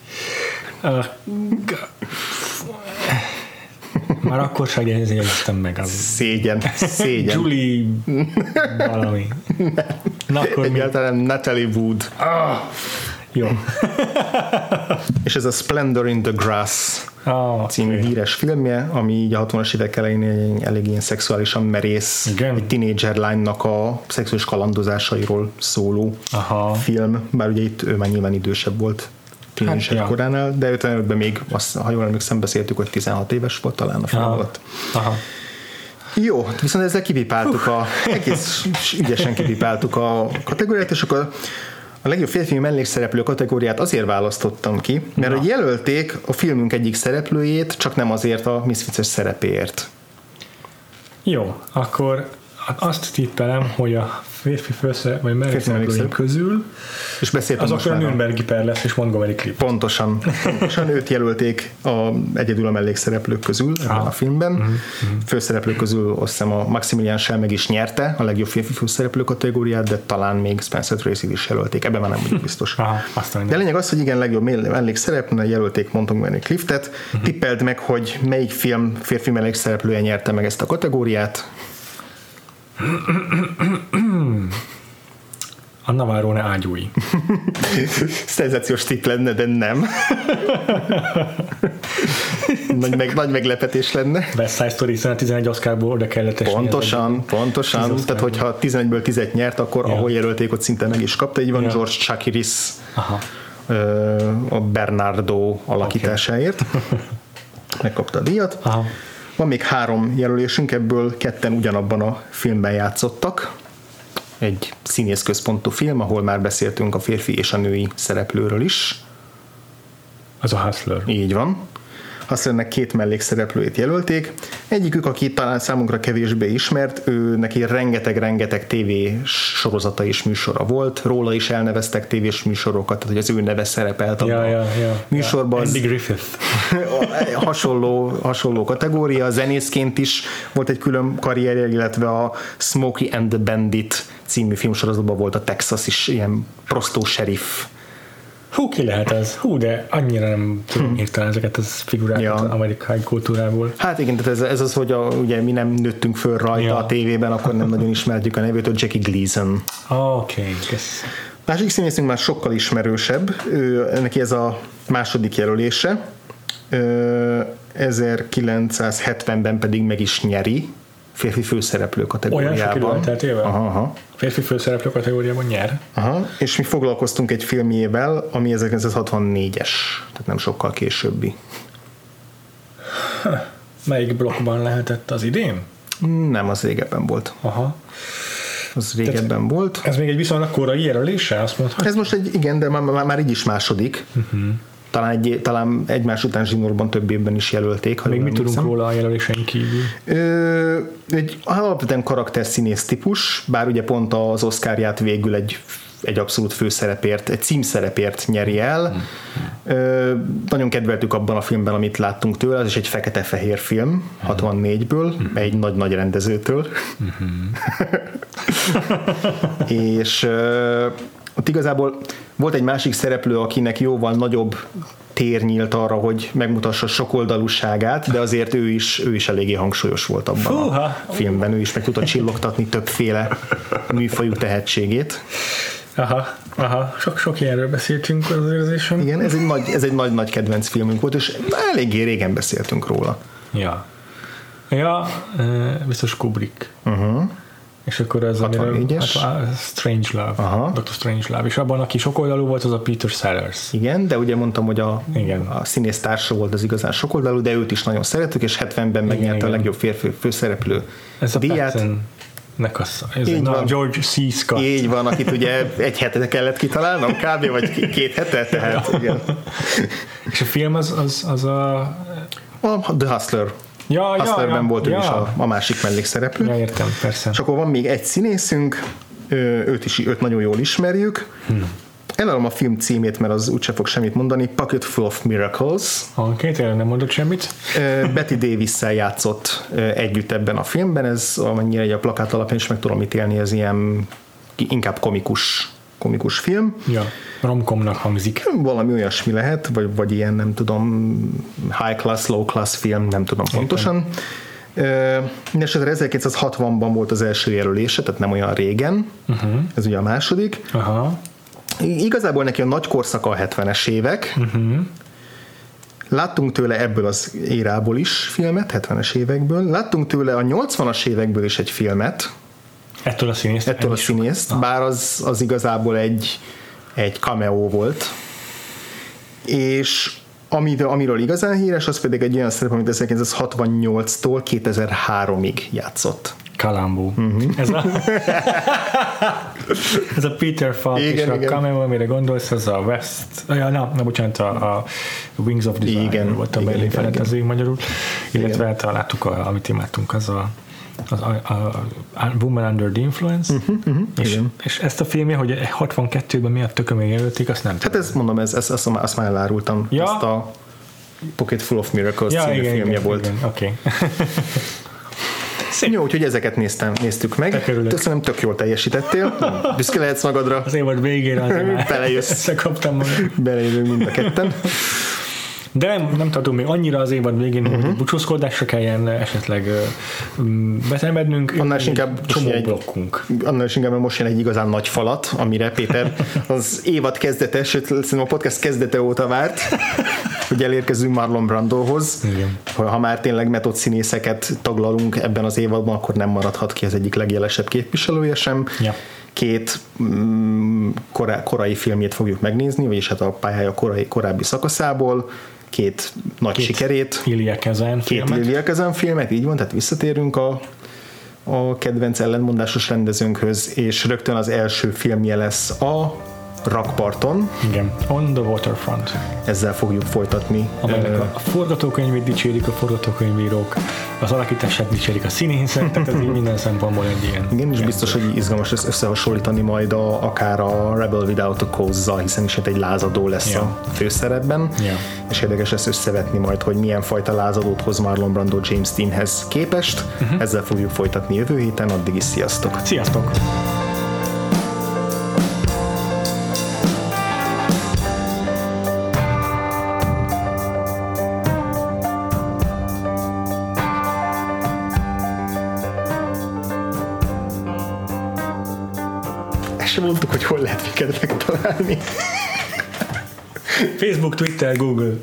uh, már akkor sem jegyeztem meg. Az Szégyen, szégyen. Julie valami. Na, akkor mi? Egyáltalán Natalie Wood. Jó. És ez a Splendor in the Grass Ah, című oké. híres filmje, ami így a 60-as évek elején elég ilyen szexuálisan merész, Igen. egy tínédzser lánynak a szexuális kalandozásairól szóló Aha. film, bár ugye itt ő már nyilván idősebb volt tínédzser Hát, hát, koránál, de 55-ben még, azt, ha jól emlékszem, beszéltük, hogy 16 éves volt talán a film alatt. Aha. Jó, viszont ezzel kipipáltuk a, egész ügyesen kipipáltuk a kategóriát, és akkor a legjobb férfi mellékszereplő kategóriát azért választottam ki, mert Na. hogy jelölték a filmünk egyik szereplőjét, csak nem azért a Misfits szerepéért. Jó, akkor azt tippelem, hogy a férfi főszerep, vagy mellékszereplőink mellékszereplő. közül És beszéltem az akkor a Nürnbergi per lesz, és Montgomery Clip. Pontosan. Pontosan őt jelölték a, egyedül a mellékszereplők közül ebben Ah. a filmben. Mhm, Főszereplők közül azt hiszem a Maximilian Schell meg is nyerte a legjobb férfi főszereplő kategóriát, de talán még Spencer Tracy is jelölték. Ebben már nem vagyok biztos. Aha, aztán De a lényeg az, hogy igen, legjobb mell- mellékszereplőnek jelölték Montgomery Cliftet. Mhm. Tippeld meg, hogy melyik film férfi mellékszereplője nyerte meg ezt a kategóriát. a Navarone ágyúi. Szenzációs tipp lenne, de nem. nagy, meg, nagy meglepetés lenne. West Side Story, hiszen a 11 Oscarból oda kellett esni. Pontosan, pontosan. Tehát, hogyha 11-ből 10 nyert, akkor Ja. ahol jelölték, ott szinte meg is kapta. Így van Ja. George Chakiris Aha. a Bernardo alakításáért. Megkapta a díjat. Aha. Van még három jelölésünk, ebből ketten ugyanabban a filmben játszottak. Egy színészközpontú film, ahol már beszéltünk a férfi és a női szereplőről is. Az a Hustler. Így van. Hustlernek két mellékszereplőjét jelölték. Egyikük, aki talán számunkra kevésbé ismert, ő neki rengeteg-rengeteg TV sorozata és műsora volt, róla is elneveztek tévés műsorokat, tehát hogy az ő neve szerepelt Ja, abban ja, a ja. műsorban. Andy Az Griffith. hasonló, hasonló kategória, zenészként is volt egy külön karrierje, illetve a Smokey and the Bandit című filmsorozatban volt a Texas is ilyen prostó sheriff Hú, ki lehet ez? Hú, de annyira nem tudom hirtelen ezeket az figurákat Ja. az amerikai kultúrából. Hát igen, tehát ez, ez az, hogy a, ugye mi nem nőttünk föl rajta Ja. a tévében, akkor nem nagyon ismertjük a nevét, hogy Jackie Gleason. Oké, okay, kösz. Másik színészünk már sokkal ismerősebb, ő, neki ez a második jelölése, Ö, 1970-ben pedig meg is nyeri férfi főszereplő Olyan sok idő kategóriában. Aha, aha. Férfi főszereplő kategóriában nyer. Aha, és mi foglalkoztunk egy filmjével, ami 1964-es, tehát nem sokkal későbbi. Melyik blokkban lehetett az idén? Nem, az régebben volt. Aha. Az régebben volt. Ez még egy viszonylag korai jelölése, azt mondhatjuk. Ez most egy, igen, de már, már, már így is második. Uh-huh. Talán, egy, talán egymás után zsinórban több évben is jelölték. Ha Még mit tudunk emlékszem. róla a jelöléseink kívül? Ö, egy alapvetően karakterszínész típus, bár ugye pont az Oscarját végül egy egy abszolút főszerepért, egy címszerepért nyeri el. Ö, nagyon kedveltük abban a filmben, amit láttunk tőle, az is egy fekete-fehér film, 64-ből, egy nagy-nagy rendezőtől. És ö, ott igazából volt egy másik szereplő, akinek jóval nagyobb tér nyílt arra, hogy megmutassa sokoldalúságát, de azért ő is, ő is eléggé hangsúlyos volt abban Húha! a filmben. Ő is meg tudta csillogtatni többféle műfajú tehetségét. Aha, aha. Sok-sok ilyenről beszéltünk az érzésem. Igen, ez egy nagy, ez egy nagy-nagy kedvenc filmünk volt, és eléggé régen beszéltünk róla. Ja. Ja, biztos Kubrick. Uh-huh. És akkor az, amiről, 64-es. hát, a Strange Love, Aha. Dr. Strange Love, és abban, aki sokoldalú volt, az a Peter Sellers. Igen, de ugye mondtam, hogy a, Igen. a színész társa volt az igazán sokoldalú, de őt is nagyon szeretük, és 70-ben megnyerte a legjobb férfi főszereplő Ez a díját. Patton nek a, ez Így na, van. George C. Scott. Így van, akit ugye egy hete kellett kitalálnom, kb. vagy két hete, tehát igen. És a film az, az, az a... A The Hustler. Ja, ja, Hustlerben ja, volt ő ja. is a, a másik mellékszereplő. Ja, értem, persze. És akkor van még egy színészünk, őt is őt nagyon jól ismerjük. Hmm. Elállom a film címét, mert az úgyse fog semmit mondani. Pocket Full of Miracles. Oké, tényleg nem mondott semmit? Betty davis játszott együtt ebben a filmben, ez amennyire egy a plakát alapján is meg tudom ítélni, ez ilyen inkább komikus komikus film. Ja, romkomnak hangzik. Valami olyasmi lehet, vagy, vagy ilyen, nem tudom, high class, low class film, nem tudom pontosan. Mindenesetre 1960-ban volt az első jelölése, tehát nem olyan régen. Uh-huh. Ez ugye a második. Aha. Igazából neki a nagy korszaka a 70-es évek. Uh-huh. Láttunk tőle ebből az érából is filmet, 70-es évekből. Láttunk tőle a 80-as évekből is egy filmet. Ettől a színészt? Ettől a színészt, bár az, az igazából egy, egy cameo volt. És amiről, amiről igazán híres, az pedig egy olyan szerep, amit 1968-tól 2003-ig játszott. Kalambó. Uh-huh. Ez, a, ez a Peter Falk igen, és igen. a cameo, amire gondolsz, az a West, ja, na, na bocsánat, a, a Wings of Desire igen, volt a Berlin magyarul, illetve igen. hát láttuk, a, amit imádtunk, az a az a, a, a Woman Under the Influence, uh-huh, uh-huh, és, és, ezt a filmje, hogy 62-ben miatt tökömé jelölték, azt nem. Hát ez mondom, ez, ez, azt, azt már elárultam. Ja. Ezt a Pocket Full of Miracles ja, című igen, filmje igen, volt. Igen, okay. Szép. Jó, úgyhogy ezeket néztem, néztük meg. Köszönöm, tök jól teljesítettél. Büszke lehetsz magadra. Az évad végére azért Belejössz. Összekaptam magam. Belejövünk mind a ketten. De nem, nem tartom még annyira az évad végén, uh-huh. hogy mhm. búcsúzkodásra kelljen esetleg betemednünk. Annál is inkább csomó egy, blokkunk. Annál is inkább most jön egy igazán nagy falat, amire Péter az évad kezdete, sőt szerintem a podcast kezdete óta várt, hogy elérkezünk Marlon Brandohoz. Igen. Ha már tényleg metód színészeket taglalunk ebben az évadban, akkor nem maradhat ki az egyik legjelesebb képviselője sem. Ja két mm, korai filmjét fogjuk megnézni, vagyis hát a pályája korai, korábbi szakaszából két nagy két sikerét. Ilya Kazan Két Ilya Kazan filmet, így van, tehát visszatérünk a, a kedvenc ellenmondásos rendezőnkhöz, és rögtön az első filmje lesz a rakparton. Igen, on the waterfront. Ezzel fogjuk folytatni. Amelynek a forgatókönyvét dicsérik a forgatókönyvírók, az alakítását dicsérik a színészek, tehát ez így minden szempontból egy ilyen. Igen, és biztos, hogy izgalmas lesz összehasonlítani majd a, akár a Rebel Without a cause hiszen is egy lázadó lesz yeah. a főszerepben, yeah. és érdekes lesz összevetni majd, hogy milyen fajta lázadót hoz Marlon Brando James Deanhez képest. Uh-huh. Ezzel fogjuk folytatni jövő héten, addig is sziasztok! Sziasztok! Megtalálni. Facebook, Twitter, Google.